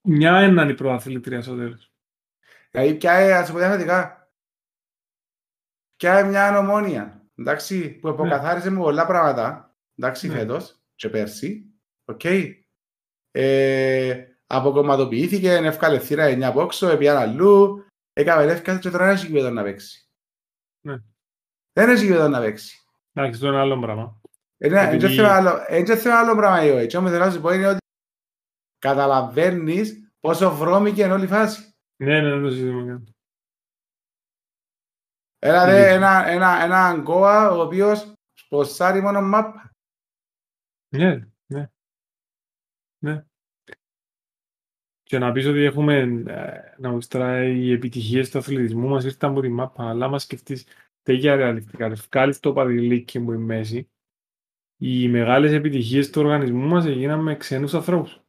S2: μια έναν η πρωταθλήτρια στο τέλος.
S3: Δηλαδή πια, ε, ας το πω διαφορετικά, πια ε, μια ανομόνια, εντάξει, που αποκαθάρισε με πολλά πράγματα, εντάξει,
S2: Ναι.
S3: φέτος και πέρσι, οκ. Ε, αποκομματοποιήθηκε, εύκαλε θύρα 9 από όξω, έπιαν αλλού, έκαμε εύκαλε και τώρα δεν έχει γήπεδο να παίξει.
S2: Ναι.
S3: Δεν έχει γήπεδο να παίξει.
S2: Εντάξει, αυτό είναι άλλο πράγμα.
S3: Ε, ναι,
S2: Επειδή-
S3: δεν θέμα άλλο- ε, δεν θέμα άλλο πράγμα η ΟΕ. Και όμως θέλω να σου πω είναι ότι καταλαβαίνεις πόσο βρώμικη είναι όλη η φάση.
S2: Ναι, ναι, δεν το συζητούμε καν.
S3: Έλα δε
S2: Ηλίθιο.
S3: ένα, ένα, ένα Αγκώα ο οποίος σποσάρει μόνο μάπα.
S2: Ναι, ναι. Ναι. Και να πεις ότι έχουμε, ε, να πεις τώρα, οι επιτυχίες του αθλητισμού μας ήρθαν από τη μάπα, αλλά άμα σκεφτείς τέτοια ρεαλιστικά, ρε, βγάλεις το παδιλίκι που είναι μέση, οι μεγάλες επιτυχίες του οργανισμού μας έγιναν με ξένους ανθρώπους.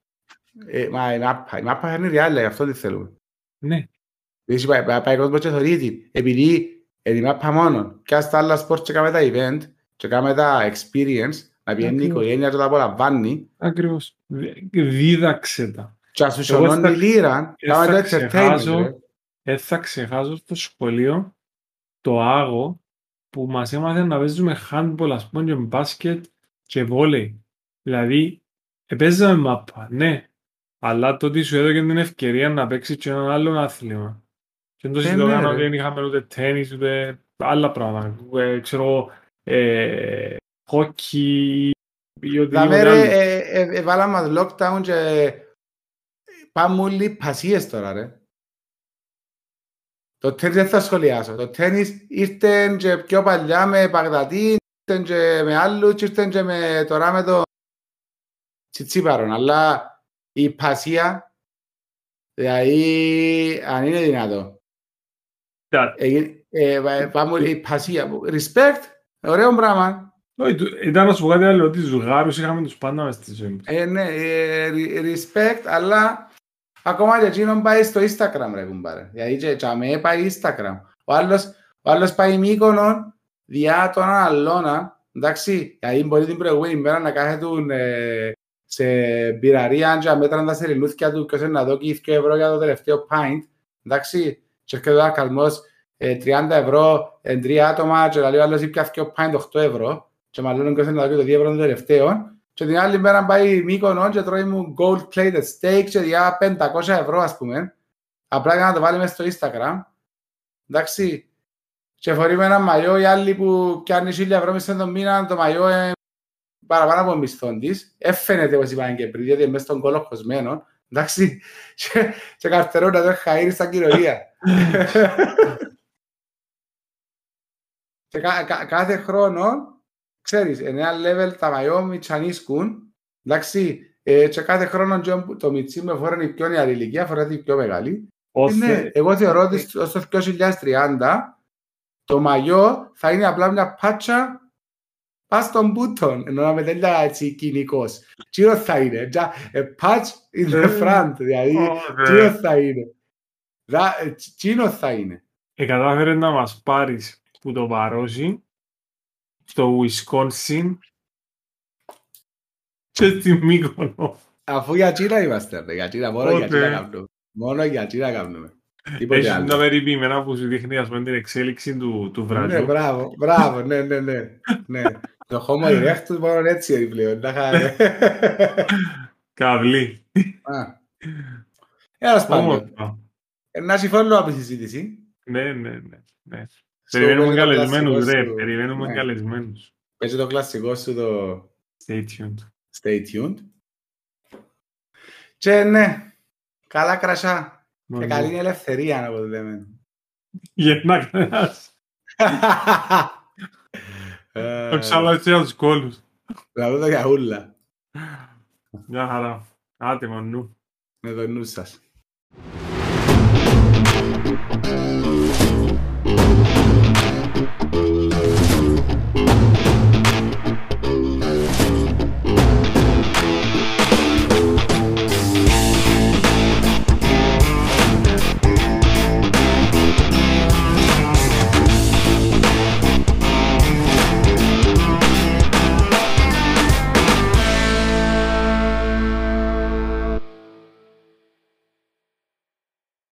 S3: Ε, μα η μάπα, η μάπα είναι real, γι' αυτό τι θέλουμε.
S2: Ναι,
S3: Δηλαδή πάει, πάει, πάει κόσμος και θωρεί την. Επειδή είναι η μάπα μόνο. Και ας τα άλλα sport και κάμε τα event και κάμε τα experience, να πιένει η
S2: Ακριβώς.
S3: οικογένεια και τα απολαμβάνει
S2: ακριβώς. Δι- Δίδαξε τα.
S3: και ας σου
S2: Εγώ
S3: σωνώνει
S2: θα-
S3: λίρα,
S2: ε,
S3: κάμε
S2: θα
S3: το entertainment.
S2: ξεχάσω.
S3: ρε.
S2: Δεν θα ξεχάσω στο σχολείο το άγο που μας έμαθε να παίζουμε handball, ας πούμε, και μπάσκετ και βόλεϊ. Δηλαδή, παίζαμε μάπα, ναι, αλλά το ότι σου έδωκε την ευκαιρία να παίξεις και έναν άλλο άθλημα. Και δεν το
S3: Ε,
S2: συζητώ
S3: ναι,
S2: ότι
S3: ρε.
S2: δεν είχαμε ούτε τένις, ούτε άλλα πράγματα. Ε, ξέρω, ε, hockey ή οτιδήποτε
S3: Δαμε
S2: άλλο.
S3: ρε, ε, ε, ε, βάλαμε μας lockdown και πάμε όλοι πασίες τώρα ρε. Το τένις δεν θα σχολιάσω. Το τένις ήρθε και πιο παλιά με Παγδατή, ήρθε και με άλλους και ήρθε και με, τώρα με το Τσιτσίπαρον. Αλλά η πασία, δηλαδή αν είναι δυνατό.
S2: Τα-
S3: Ε, ε, ε, πάμε η πασία. Respect, ωραίο πράγμα.
S2: Όχι, του- Ήταν να σου πω κάτι άλλο, ότι τους γάρους είχαμε τους πάντα μες στη ζωή μας.
S3: Ε, ναι, ε, re- respect, αλλά ακόμα και εκείνον πάει στο Instagram ρε κουμπάρε. Δηλαδή και, και αμέ πάει Instagram. Ο άλλος, ο άλλος πάει Μύκονο διά τον αλλόνα, εντάξει, δηλαδή μπορεί την προηγούμενη μέρα να κάθεται ε, σε μπειραρία και αμέτραν τα σερινούθια του και να δώσει 2 ευρώ για το τελευταίο pint, εντάξει, και έρχεται ο καλμός ε, 30 ευρώ, ε, τρία άτομα και λέει ο άλλος ήπια 2 pint 8 ευρώ και μάλλον και να δώσει το 2 ευρώ το τελευταίο και την άλλη μέρα πάει Μύκονο και τρώει μου gold plated steak και διά 500 ευρώ ας πούμε. Απλά για να το βάλει μέσα στο Instagram. Εντάξει. Και φορεί με ένα μαγιό οι άλλοι που πιάνει 1000 ευρώ μισθό τον μήνα, το μαγιό είναι παραπάνω από μισθόν της. Έφαινεται όπως είπαν και πριν, διότι είναι μέσα στον κόλλο χωσμένο. Εντάξει. Και, και καρτερούν να το χαΐρι στα κοινωνία. και κα, κα, κάθε χρόνο ξέρεις, εννέα level τα μαγιό μητσανίσκουν, εντάξει, ε, και κάθε χρόνο και το μητσί με φοράνε η πιο νεαρή ηλικία, φοράει η πιο μεγάλη. Ε, ναι,
S2: Όθε,
S3: εγώ θεωρώ ότι στο στο 2030 το μαγιό θα είναι απλά μια πάτσα πας στον μπούτον, ενώ να με τέλεια έτσι κοινικός. Τσίρο θα είναι, τζα, a patch in the
S2: Ε,
S3: front, δηλαδή,
S2: όθε.
S3: τσίρο θα είναι. Δα- ε, τσ- Τσίνο θα είναι.
S2: Ε, κατάφερε να μας πάρεις που το παρώσει στο Wisconsin και στη Μύκονο.
S3: Αφού για Κίνα είμαστε, ρε. Για Κίνα, μόνο για
S2: Πότε;
S3: Κίνα κάνουμε. Μόνο για Κίνα κάνουμε. Τίποτε
S2: Έχεις τα
S3: άλλο.
S2: περιποιημένα που σου δείχνει ας πούμε την εξέλιξη του, του
S3: Ναι,
S2: βραζιού.
S3: μπράβο, μπράβο, ναι, ναι, ναι. Ναι. Το Homo erectus μόνο έτσι είναι πλέον. να είχα-
S2: Καβλή.
S3: Α. Έλας πάντων.
S2: Όμορφα.
S3: Ε, Να συμφωνώ από τη συζήτηση.
S2: Ναι, ναι, ναι. ναι.
S3: Στο
S2: Περιμένουμε
S3: παίζει το
S2: καλεσμένους,
S3: κλασικό
S2: ρε.
S3: σου-
S2: Περιμένουμε
S3: ναι.
S2: καλεσμένους.
S3: Παίζει το κλασικό σου το
S2: Stay tuned.
S3: Stay tuned. Και ναι, καλά κρασά. Και
S2: Μόνο.
S3: καλή ελευθερία, όπως λέμε.
S2: Γεννά κανένας.
S3: Ε,
S2: Το ξαλάτσι από τους κόλους.
S3: Λαού το για ούλα.
S2: Μια χαρά. Άτε μανού.
S3: Με το νου σας.